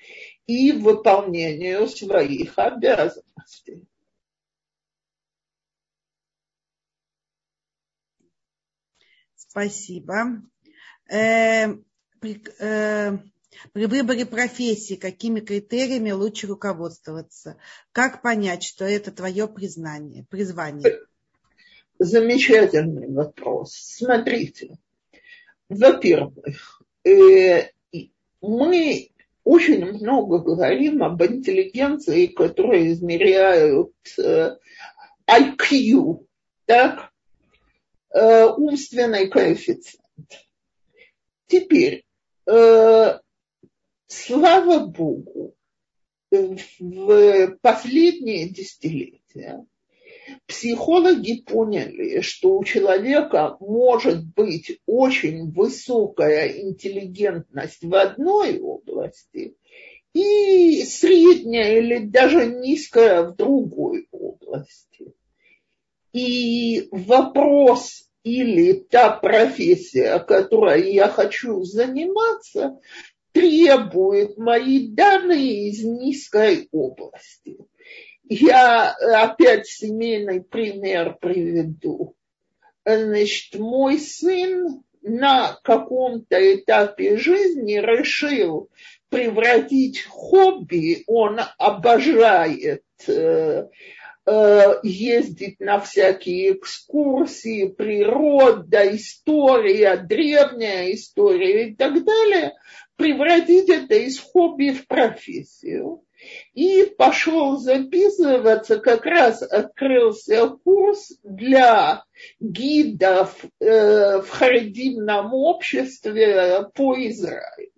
и выполнению своих обязанностей. Спасибо. Э, э, при выборе профессии какими критериями лучше руководствоваться? Как понять, что это твое признание, призвание? Замечательный вопрос. Смотрите, во-первых, э, мы очень много говорим об интеллигенции, которые измеряют э, IQ, так, э, умственный коэффициент. Теперь, слава Богу, в последние десятилетия психологи поняли, что у человека может быть очень высокая интеллигентность в одной области и средняя или даже низкая в другой области. И вопрос или та профессия, которой я хочу заниматься, требует мои данные из низкой области. Я опять семейный пример приведу. Значит, мой сын на каком-то этапе жизни решил превратить хобби, он обожает э, э, ездить на всякие экскурсии, природа, история, древняя история и так далее, превратить это из хобби в профессию. И пошел записываться, как раз открылся курс для гидов э, в харидимном обществе по Израилю.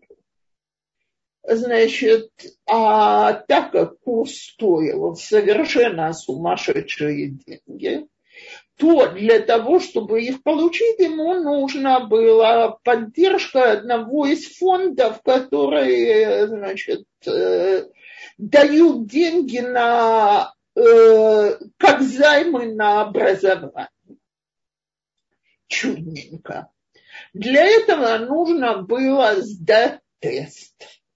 Значит, а так как курс стоил совершенно сумасшедшие деньги, то для того, чтобы их получить, ему нужна была поддержка одного из фондов, которые, значит, э, дают деньги на, э, как займы на образование. Чудненько. Для этого нужно было сдать тест,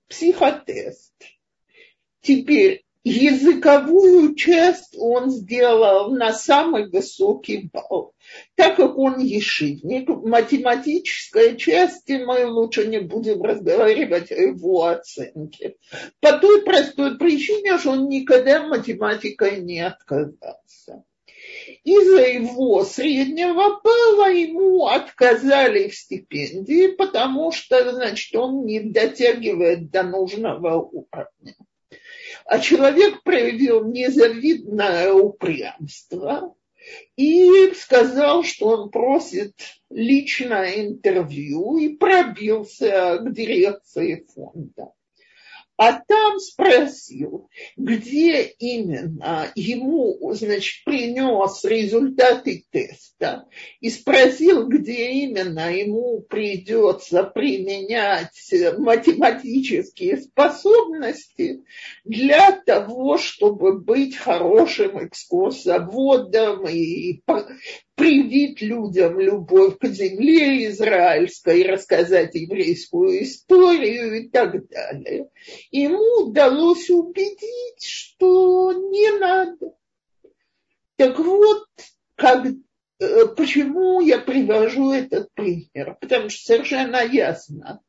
психотест. Теперь языковую часть он сделал на самый высокий балл. Так как он ешивник, в математической части мы лучше не будем разговаривать о его оценке. По той простой причине, что он никогда математикой не отказался. Из-за его среднего балла ему отказали в стипендии, потому что, значит, он не дотягивает до нужного уровня а человек проявил незавидное упрямство и сказал, что он просит личное интервью и пробился к дирекции фонда а там спросил, где именно ему, значит, принес результаты теста. И спросил, где именно ему придется применять математические способности для того, чтобы быть хорошим экскурсоводом и привить людям любовь к земле израильской, рассказать еврейскую историю и так далее. Ему удалось убедить, что не надо. Так вот, как, э, почему я привожу этот пример? Потому что совершенно ясно,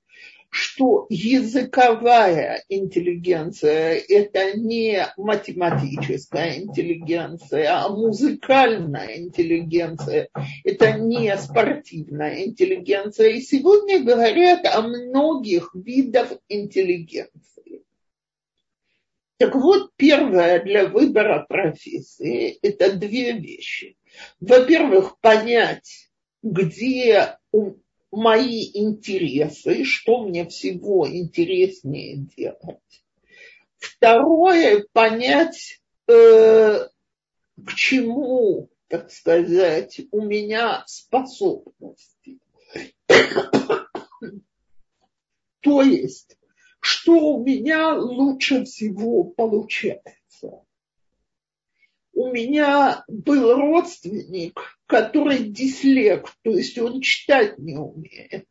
что языковая интеллигенция – это не математическая интеллигенция, а музыкальная интеллигенция – это не спортивная интеллигенция. И сегодня говорят о многих видах интеллигенции. Так вот, первое для выбора профессии – это две вещи. Во-первых, понять, где мои интересы, что мне всего интереснее делать. Второе, понять, э, к чему, так сказать, у меня способности. То есть, что у меня лучше всего получается у меня был родственник, который дислект, то есть он читать не умеет.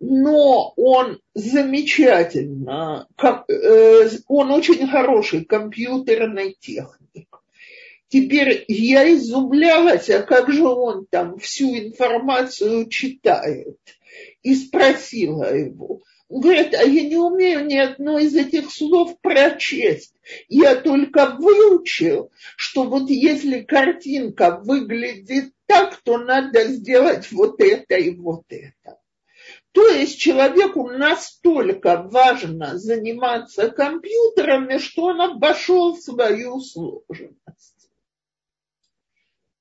Но он замечательно, э, он очень хороший компьютерный техник. Теперь я изумлялась, а как же он там всю информацию читает? И спросила его. Говорит, а я не умею ни одно из этих слов прочесть. Я только выучил, что вот если картинка выглядит так, то надо сделать вот это и вот это. То есть человеку настолько важно заниматься компьютерами, что он обошел свою сложность.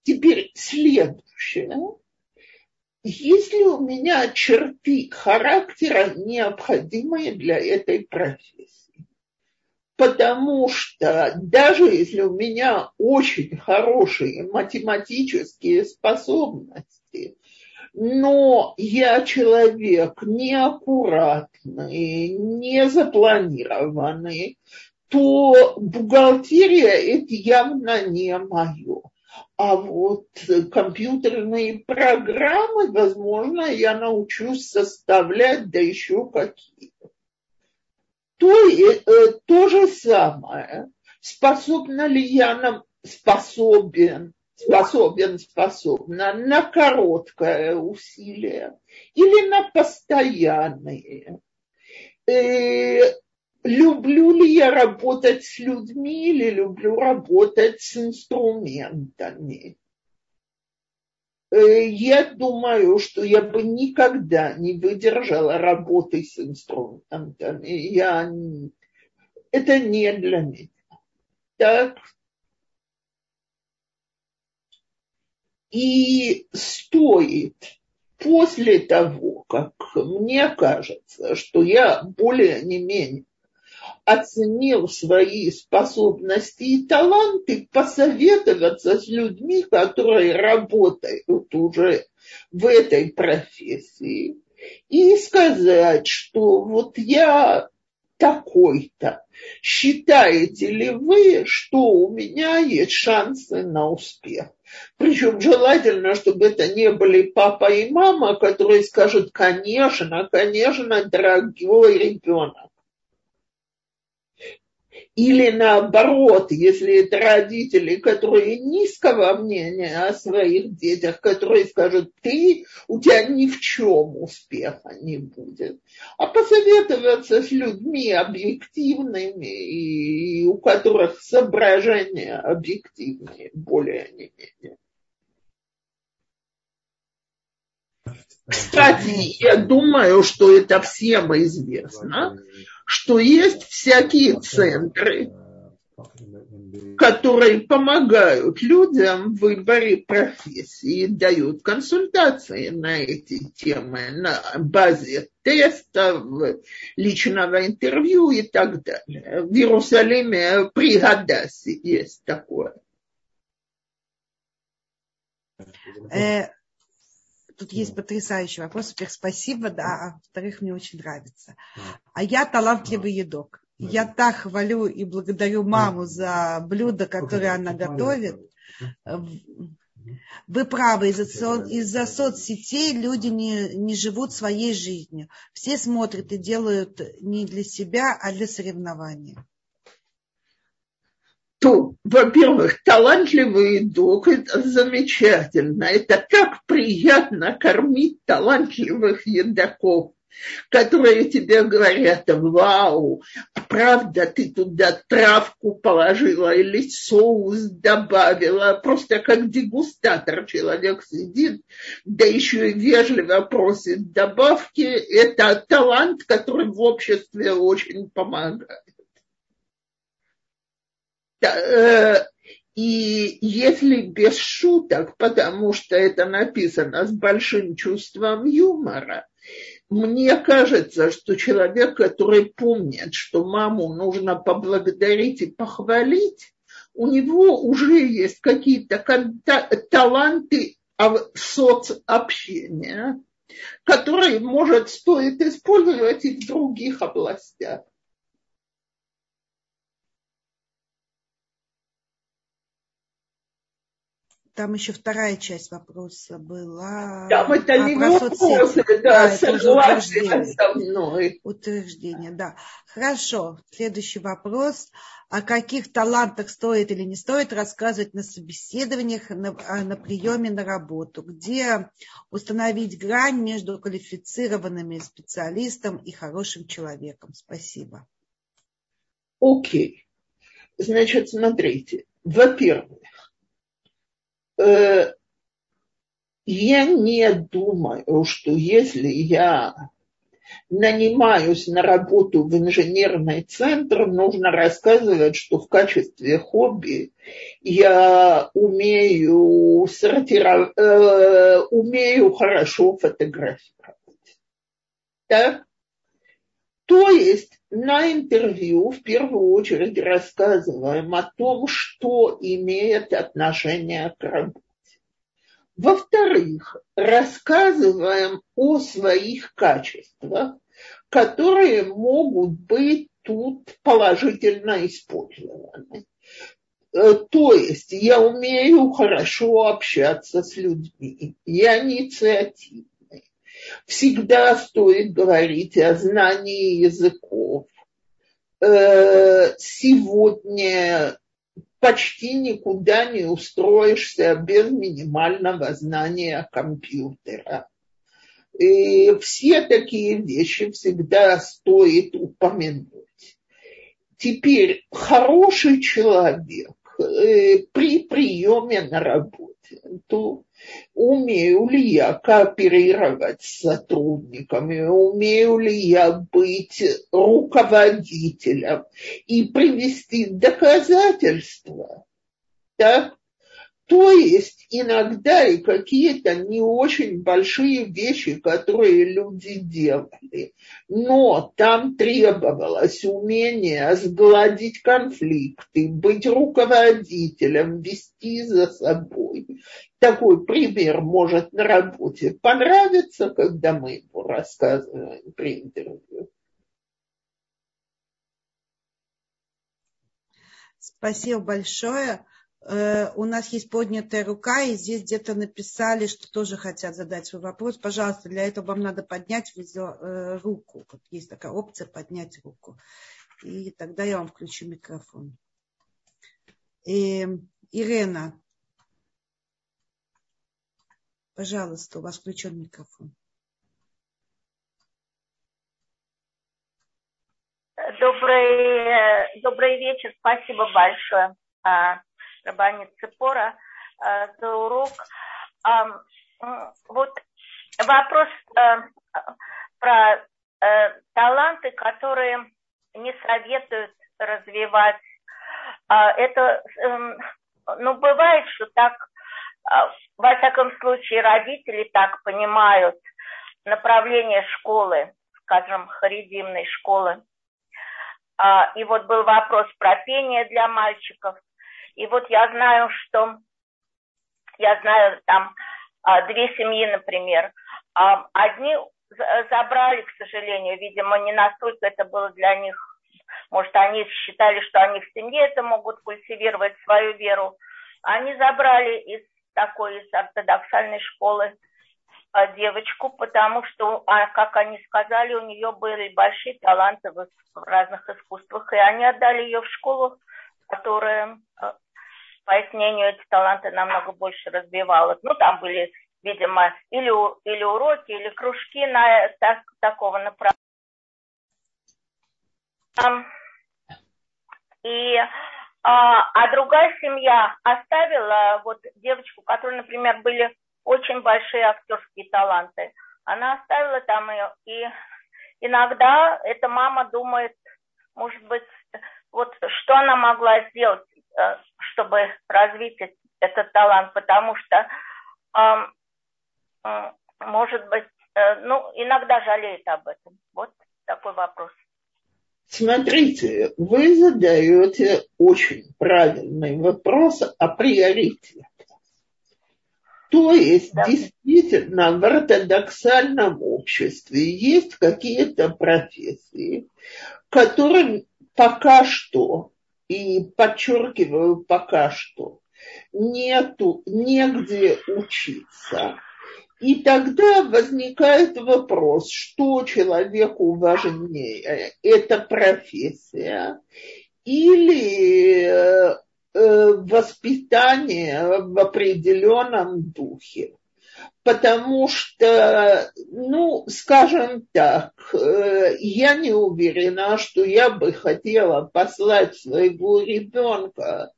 Теперь следующее есть ли у меня черты характера, необходимые для этой профессии? Потому что даже если у меня очень хорошие математические способности, но я человек неаккуратный, не запланированный, то бухгалтерия это явно не мое. А вот компьютерные программы, возможно, я научусь составлять, да еще какие. То, э, то же самое. способна ли я нам, способен, способен, способна на короткое усилие или на постоянные. Люблю ли я работать с людьми или люблю работать с инструментами. Э, я думаю, что я бы никогда не выдержала работы с инструментами. Я... Это не для меня. Так. И стоит после того, как мне кажется, что я более не менее оценил свои способности и таланты, посоветоваться с людьми, которые работают уже в этой профессии, и сказать, что вот я такой-то. Считаете ли вы, что у меня есть шансы на успех? Причем желательно, чтобы это не были папа и мама, которые скажут, конечно, конечно, дорогой ребенок. Или наоборот, если это родители, которые низкого мнения о своих детях, которые скажут, ты, у тебя ни в чем успеха не будет. А посоветоваться с людьми объективными, и у которых соображения объективные, более не менее. Кстати, я думаю, что это всем известно что есть всякие центры, которые помогают людям в выборе профессии, дают консультации на эти темы на базе тестов, личного интервью и так далее. В Иерусалиме при Гадасе есть такое. Э, Тут есть потрясающий вопрос. Во-первых, спасибо, да, а во-вторых, мне очень нравится. А я талантливый едок. Я так хвалю и благодарю маму за блюдо, которое она готовит. Вы правы, из-за, со, из-за соцсетей люди не, не живут своей жизнью. Все смотрят и делают не для себя, а для соревнования то, во-первых, талантливый дух – это замечательно. Это так приятно кормить талантливых едоков, которые тебе говорят, вау, правда, ты туда травку положила или соус добавила, просто как дегустатор человек сидит, да еще и вежливо просит добавки. Это талант, который в обществе очень помогает. Э, и если без шуток, потому что это написано с большим чувством юмора, мне кажется, что человек, который помнит, что маму нужно поблагодарить и похвалить, у него уже есть какие-то таланты соцобщения, которые, может, стоит использовать и в других областях. Там еще вторая часть вопроса была. Там это а, не вопросы, да, да уже утверждение. Утверждение, да. Хорошо. Следующий вопрос. О каких талантах стоит или не стоит рассказывать на собеседованиях, на, а, на приеме на работу? Где установить грань между квалифицированным специалистом и хорошим человеком? Спасибо. Окей. Значит, смотрите. Во-первых, Э, я не думаю, что если я нанимаюсь на работу в инженерный центр, нужно рассказывать, что в качестве хобби я умею сортировать, э, умею хорошо фотографировать. Так? То есть на интервью в первую очередь рассказываем о том, что имеет отношение к работе. Во-вторых, рассказываем о своих качествах, которые могут быть тут положительно использованы. Э, то есть я умею хорошо общаться с людьми, я инициативный, Всегда стоит говорить о знании языков. э, сегодня почти никуда не устроишься без минимального знания компьютера. И все такие вещи всегда стоит упомянуть. Теперь хороший человек э, при приеме на работе, то умею ли я кооперировать с сотрудниками, умею ли я быть руководителем и привести доказательства. Так? То есть иногда и какие-то не очень большие вещи, которые люди делали, но там требовалось умение сгладить конфликты, быть руководителем, вести за собой. Такой пример может на работе понравиться, когда мы его рассказываем при интервью. Спасибо большое. Э, у нас есть поднятая рука, и здесь где-то написали, что тоже хотят задать свой вопрос. Пожалуйста, для этого вам надо поднять э, руку. Вот есть такая опция поднять руку. И тогда я вам включу микрофон. И, Ирена, пожалуйста, у вас включен микрофон. Добрый, э, добрый вечер, спасибо большое. А, Рабанит Цепора э, за урок. Вот вопрос э, про э, таланты, которые не советуют развивать. А, это, эм, ну, бывает, что так, во всяком случае, родители так понимают направление школы, скажем, харидимной школы. А, и вот был вопрос про пение для мальчиков. И вот я знаю, что я знаю там а, две семьи, например. А, одни забрали, к сожалению, видимо, не настолько это было для них. Может, они считали, что они в семье это могут культивировать свою веру. Они забрали из такой, из ортодоксальной школы а, девочку, потому что, как они сказали, у нее были большие таланты в разных искусствах, и они отдали ее в школу, которая по их мнению, эти таланты намного больше развивалось. Ну, там были, видимо, или, или уроки, или кружки на так, такого направления. И а, а другая семья оставила вот девочку, которой, например, были очень большие актерские таланты. Она оставила там ее, и иногда эта мама думает, может быть, вот что она могла сделать, чтобы развить этот талант, потому что, может быть, э, ну, иногда жалеет об этом. Вот такой вопрос. Смотрите, вы задаете очень правильный вопрос о приоритете. То есть, да. действительно, в ортодоксальном обществе есть какие-то профессии, которым пока что и подчеркиваю пока что, нету негде учиться. И тогда возникает вопрос, что человеку важнее, это профессия или э, воспитание в определенном духе потому что, ну, скажем так, э, я не уверена, что я бы хотела послать своего ребенка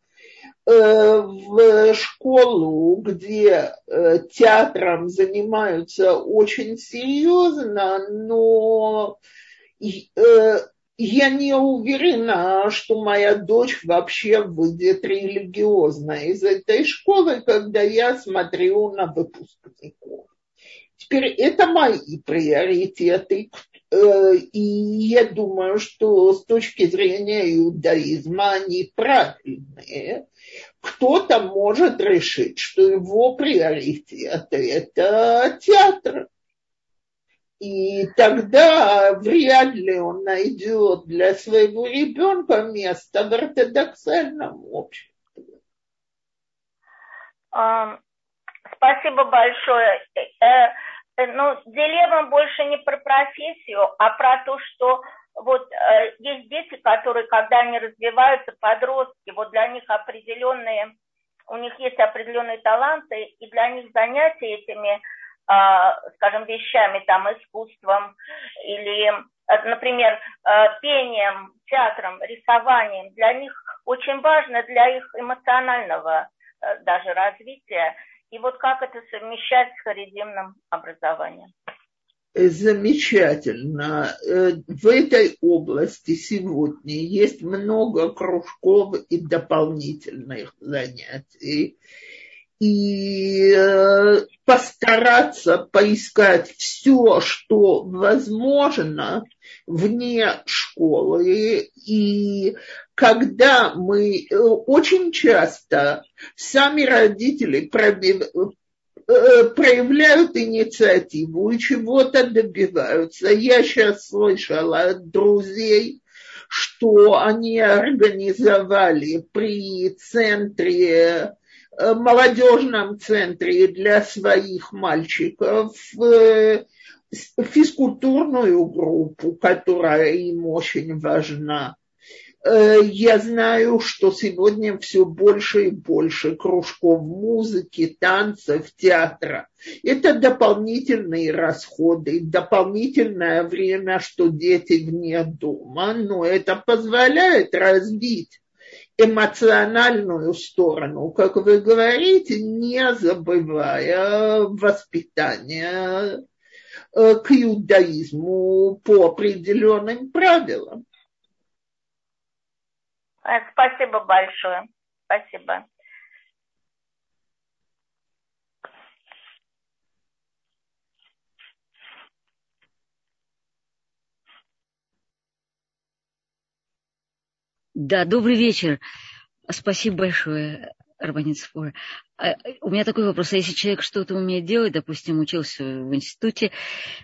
э, в школу, где э, театром занимаются очень серьезно, но я не уверена, что моя дочь вообще выйдет религиозно из этой школы, когда я смотрю на выпускников. Теперь это мои приоритеты, э, и я думаю, что с точки зрения иудаизма они правильные. Кто-то может решить, что его приоритет – это театр. И тогда вряд ли он найдет для своего ребенка место в ортодоксальном обществе. Спасибо большое. Э, э, ну, дилемма больше не про профессию, а про то, что вот э, есть дети, которые, когда они развиваются, подростки, вот для них определенные, у них есть определенные таланты, и для них занятия этими, а, скажем, вещами, там, искусством или, например, пением, театром, рисованием, для них очень важно для их эмоционального даже развития. И вот как это совмещать с харидимным образованием? замечательно. Э, в этой области сегодня есть много кружков и дополнительных занятий. И э, постараться поискать все, что возможно вне школы. И когда мы э, очень часто сами родители Э, проявляют инициативу и чего-то добиваются. Я сейчас слышала от друзей, что они организовали при центре, молодежном центре для своих мальчиков э, физкультурную группу, которая им очень важна. Э, я знаю, что сегодня все больше и больше кружков музыки, танцев, театра. Это дополнительные расходы, дополнительное время, что дети вне дома, но это позволяет развить эмоциональную сторону, как вы говорите, не забывая воспитание э, к иудаизму по определенным правилам. Э, спасибо большое. Спасибо. Да, добрый вечер. Спасибо большое, Арбанит а, У меня такой вопрос. А если человек что-то умеет делать, допустим, учился в институте,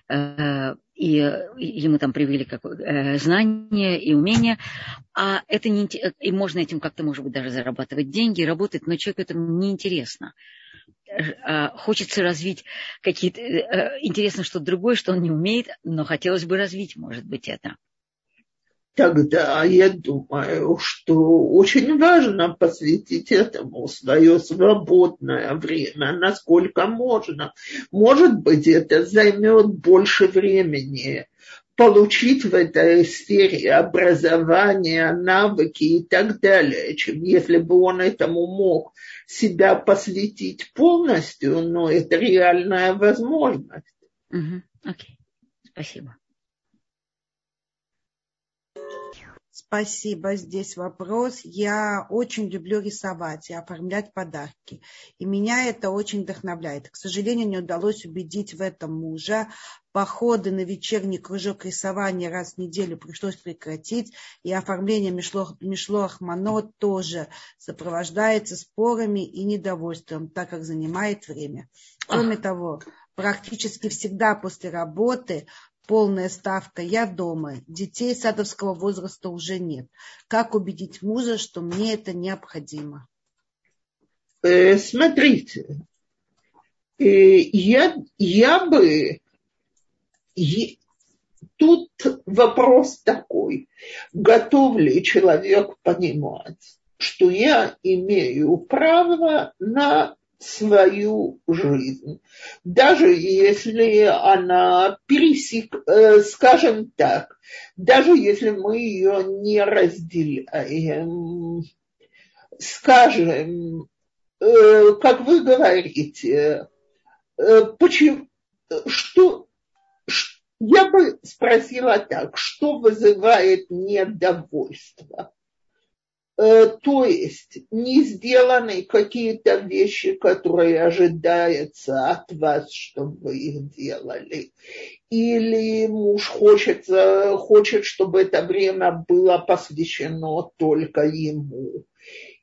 э, и ему там привели как, э, знания и умения, а это не, и можно этим как-то, может быть, даже зарабатывать деньги, работать, но человеку это неинтересно. А хочется развить какие-то... Э, интересно что-то другое, что он не умеет, но хотелось бы развить, может быть, это тогда я думаю, что очень важно посвятить этому свое свободное время, насколько можно. Может быть, это займет больше времени получить в этой сфере образование, навыки и так далее, чем если бы он этому мог себя посвятить полностью, но это реальная возможность. Окей, uh-huh. okay. спасибо. Спасибо. Здесь вопрос. Я очень люблю рисовать и оформлять подарки. И меня это очень вдохновляет. К сожалению, не удалось убедить в этом мужа. Походы на вечерний кружок рисования раз в неделю пришлось прекратить. И оформление Мишлох, Мишлох Мано тоже сопровождается спорами и недовольством, так как занимает время. Кроме того, практически всегда после работы полная ставка, я дома, детей садовского возраста уже нет. Как убедить мужа, что мне это необходимо? Э, смотрите, э, я, я бы... Е, тут вопрос такой, готов ли человек понимать, что я имею право на свою жизнь. Даже если она пересек, э, скажем так, даже если мы ее не разделяем, скажем, э, как вы говорите, э, почему, что, я бы спросила так, что вызывает недовольство? Э, то есть не сделаны какие-то вещи, которые ожидается от вас, чтобы вы их делали. Или муж хочет, хочет, чтобы это время было посвящено только ему.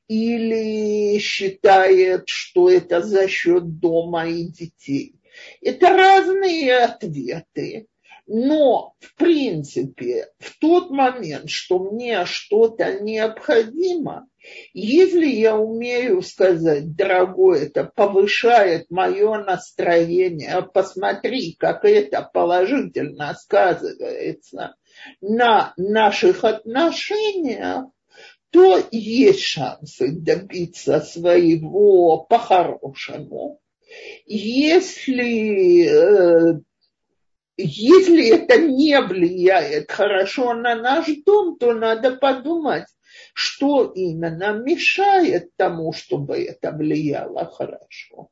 Или считает, что это за счет дома и детей. Это разные ответы. Но, в принципе, в тот момент, что мне что-то необходимо, если я умею сказать, дорогой, это повышает мое настроение, посмотри, как это положительно сказывается на наших отношениях, то есть шансы добиться своего по-хорошему. Если, э, если это не влияет хорошо на наш дом, то надо подумать, что именно мешает тому, чтобы это влияло хорошо.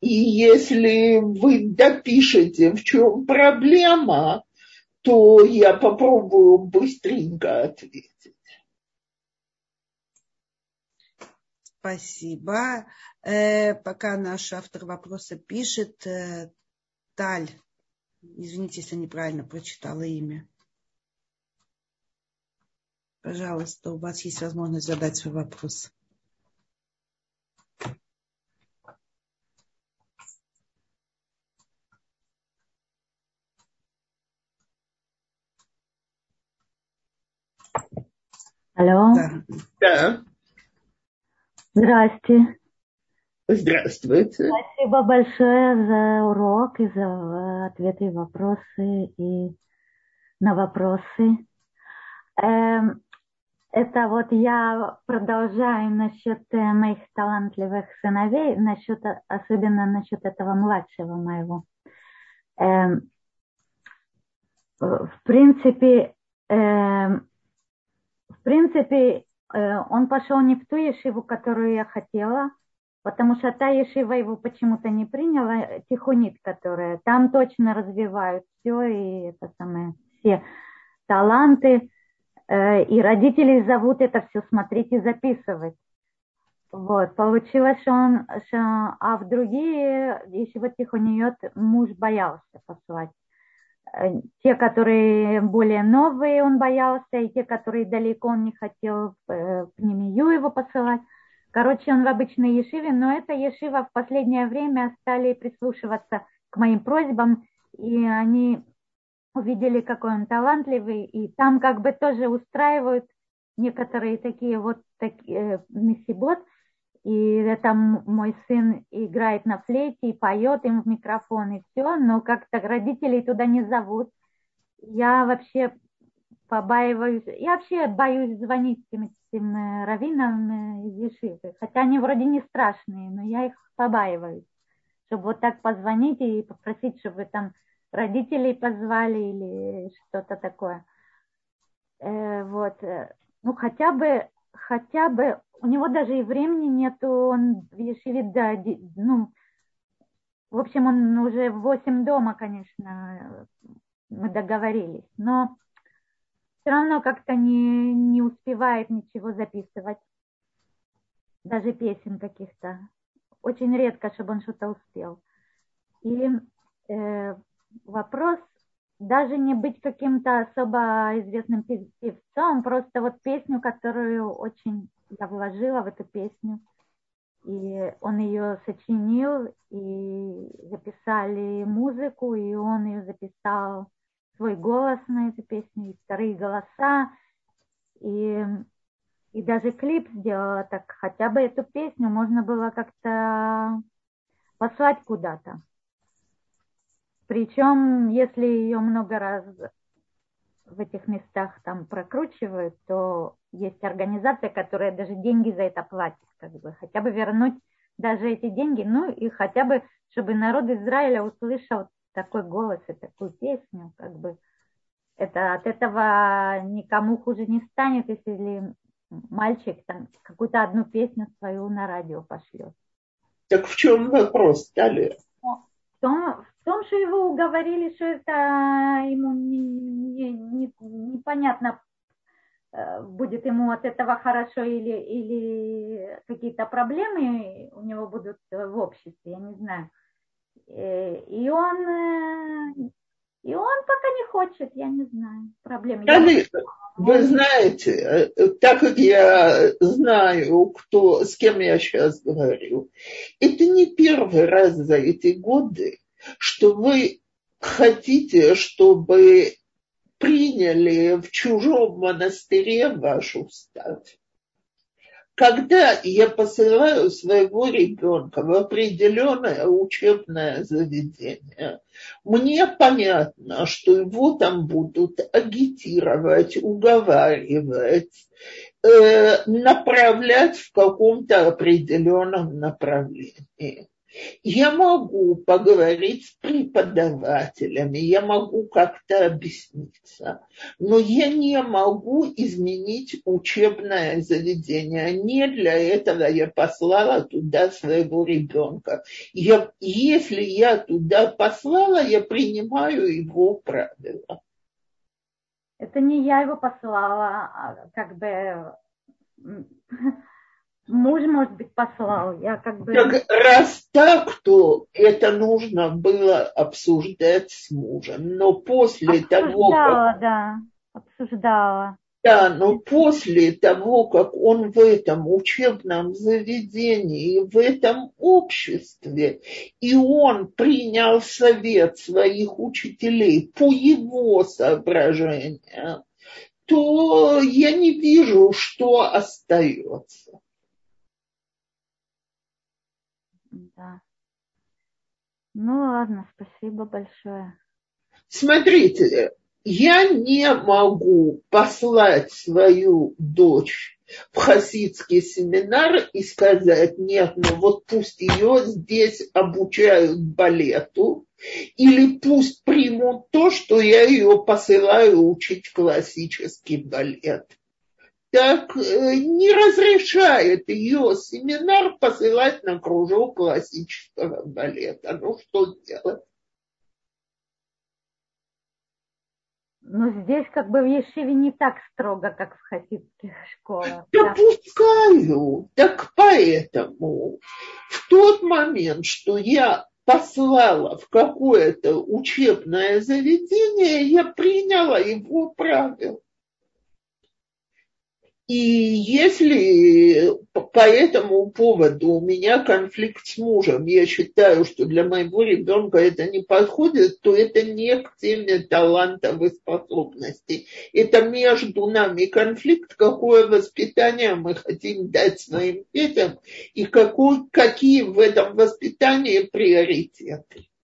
И если вы допишете, в чем проблема, то я попробую быстренько ответить. Спасибо. Э, пока наш автор вопроса пишет, э, Таль, извините, если неправильно прочитала имя. Пожалуйста, у вас есть возможность задать свой вопрос. Алло. Да. да. Здрасте. Здравствуйте. Спасибо большое за урок и за ответы и вопросы и на вопросы. Эм, это вот я продолжаю насчет э, моих талантливых сыновей, насчет, особенно насчет этого младшего моего. Эм, в принципе, эм, в принципе, э, он пошел не в ту ешиву, которую я хотела, потому что та ешива его почему-то не приняла, тихунит, которая, там точно развивают все, и это самое, все таланты, э, и родителей зовут это все смотреть и записывать. Вот, получилось, что он, что, а в другие, если вот тихонет, муж боялся послать. Э, те, которые более новые, он боялся, и те, которые далеко, он не хотел э, к Пнемию его посылать. Короче, он в обычной ешиве, но эта ешива в последнее время стали прислушиваться к моим просьбам, и они увидели, какой он талантливый, и там как бы тоже устраивают некоторые такие вот такие э, мессибот, и там мой сын играет на флейте и поет им в микрофон и все, но как-то родителей туда не зовут. Я вообще побаиваюсь, я вообще боюсь звонить этим, этим э, раввинам из Ешивы, хотя они вроде не страшные, но я их побаиваюсь, чтобы вот так позвонить и попросить, чтобы там родителей позвали или что-то такое. Э, вот, э, ну хотя бы, хотя бы у него даже и времени нету, он в Ешиве, да, ну, в общем, он уже в 8 дома, конечно, мы договорились, но все равно как-то не, не успевает ничего записывать, даже песен каких-то. Очень редко, чтобы он что-то успел. И э, вопрос даже не быть каким-то особо известным певцом, просто вот песню, которую очень я вложила в эту песню, и он ее сочинил, и записали музыку, и он ее записал свой голос на эту песню, и вторые голоса, и, и даже клип сделала так, хотя бы эту песню можно было как-то послать куда-то. Причем, если ее много раз в этих местах там прокручивают, то есть организация, которая даже деньги за это платит, как бы, хотя бы вернуть даже эти деньги, ну и хотя бы, чтобы народ Израиля услышал такой голос и такую песню, как бы, это от этого никому хуже не станет, если мальчик там какую-то одну песню свою на радио пошлет. Так в чем вопрос, Талия? В том, в том, что его уговорили, что это ему не, не, не, непонятно, э, будет ему от этого хорошо или, или какие-то проблемы у него будут в обществе, я не знаю. Э, и он, и он пока не хочет, я не знаю. Конечно. Вы знаете, э, так как я знаю, кто, с кем я сейчас говорю, это не первый раз за эти годы, что вы хотите, чтобы приняли в чужом монастыре вашу стать. Когда я посылаю своего ребенка в определенное учебное заведение, мне понятно, что его там будут агитировать, уговаривать, э, направлять в каком-то определенном направлении. Я могу поговорить с преподавателями, я могу как-то объясниться, но я не могу изменить учебное заведение. Не для этого я послала туда своего ребенка. Я, если я туда послала, я принимаю его правила. Это не я его послала, а как бы Муж, может быть, послал. Я как бы... Так раз так, то это нужно было обсуждать с мужем. Но после обсуждала, того, как... да, обсуждала. Да, но после того, как он в этом учебном заведении, в этом обществе, и он принял совет своих учителей по его соображениям, то я не вижу, что остается. Да. Ну ладно, спасибо большое. Смотрите, я не могу послать свою дочь в хасидский семинар и сказать, нет, ну вот пусть ее здесь обучают балету, или пусть примут то, что я ее посылаю учить классический балет так э, не разрешает ее семинар посылать на кружок классического балета. Ну что делать? Ну, здесь как бы в Ешиве не так строго, как в хасидских школах. Допускаю. Да. Так поэтому в тот момент, что я послала в какое-то учебное заведение, я приняла его правила. И если по этому поводу у меня конфликт с мужем, я считаю, что для моего ребенка это не подходит, то это не к теме талантов и способностей. Это между нами конфликт, какое воспитание мы хотим дать своим детям и какой, какие в этом воспитании приоритеты.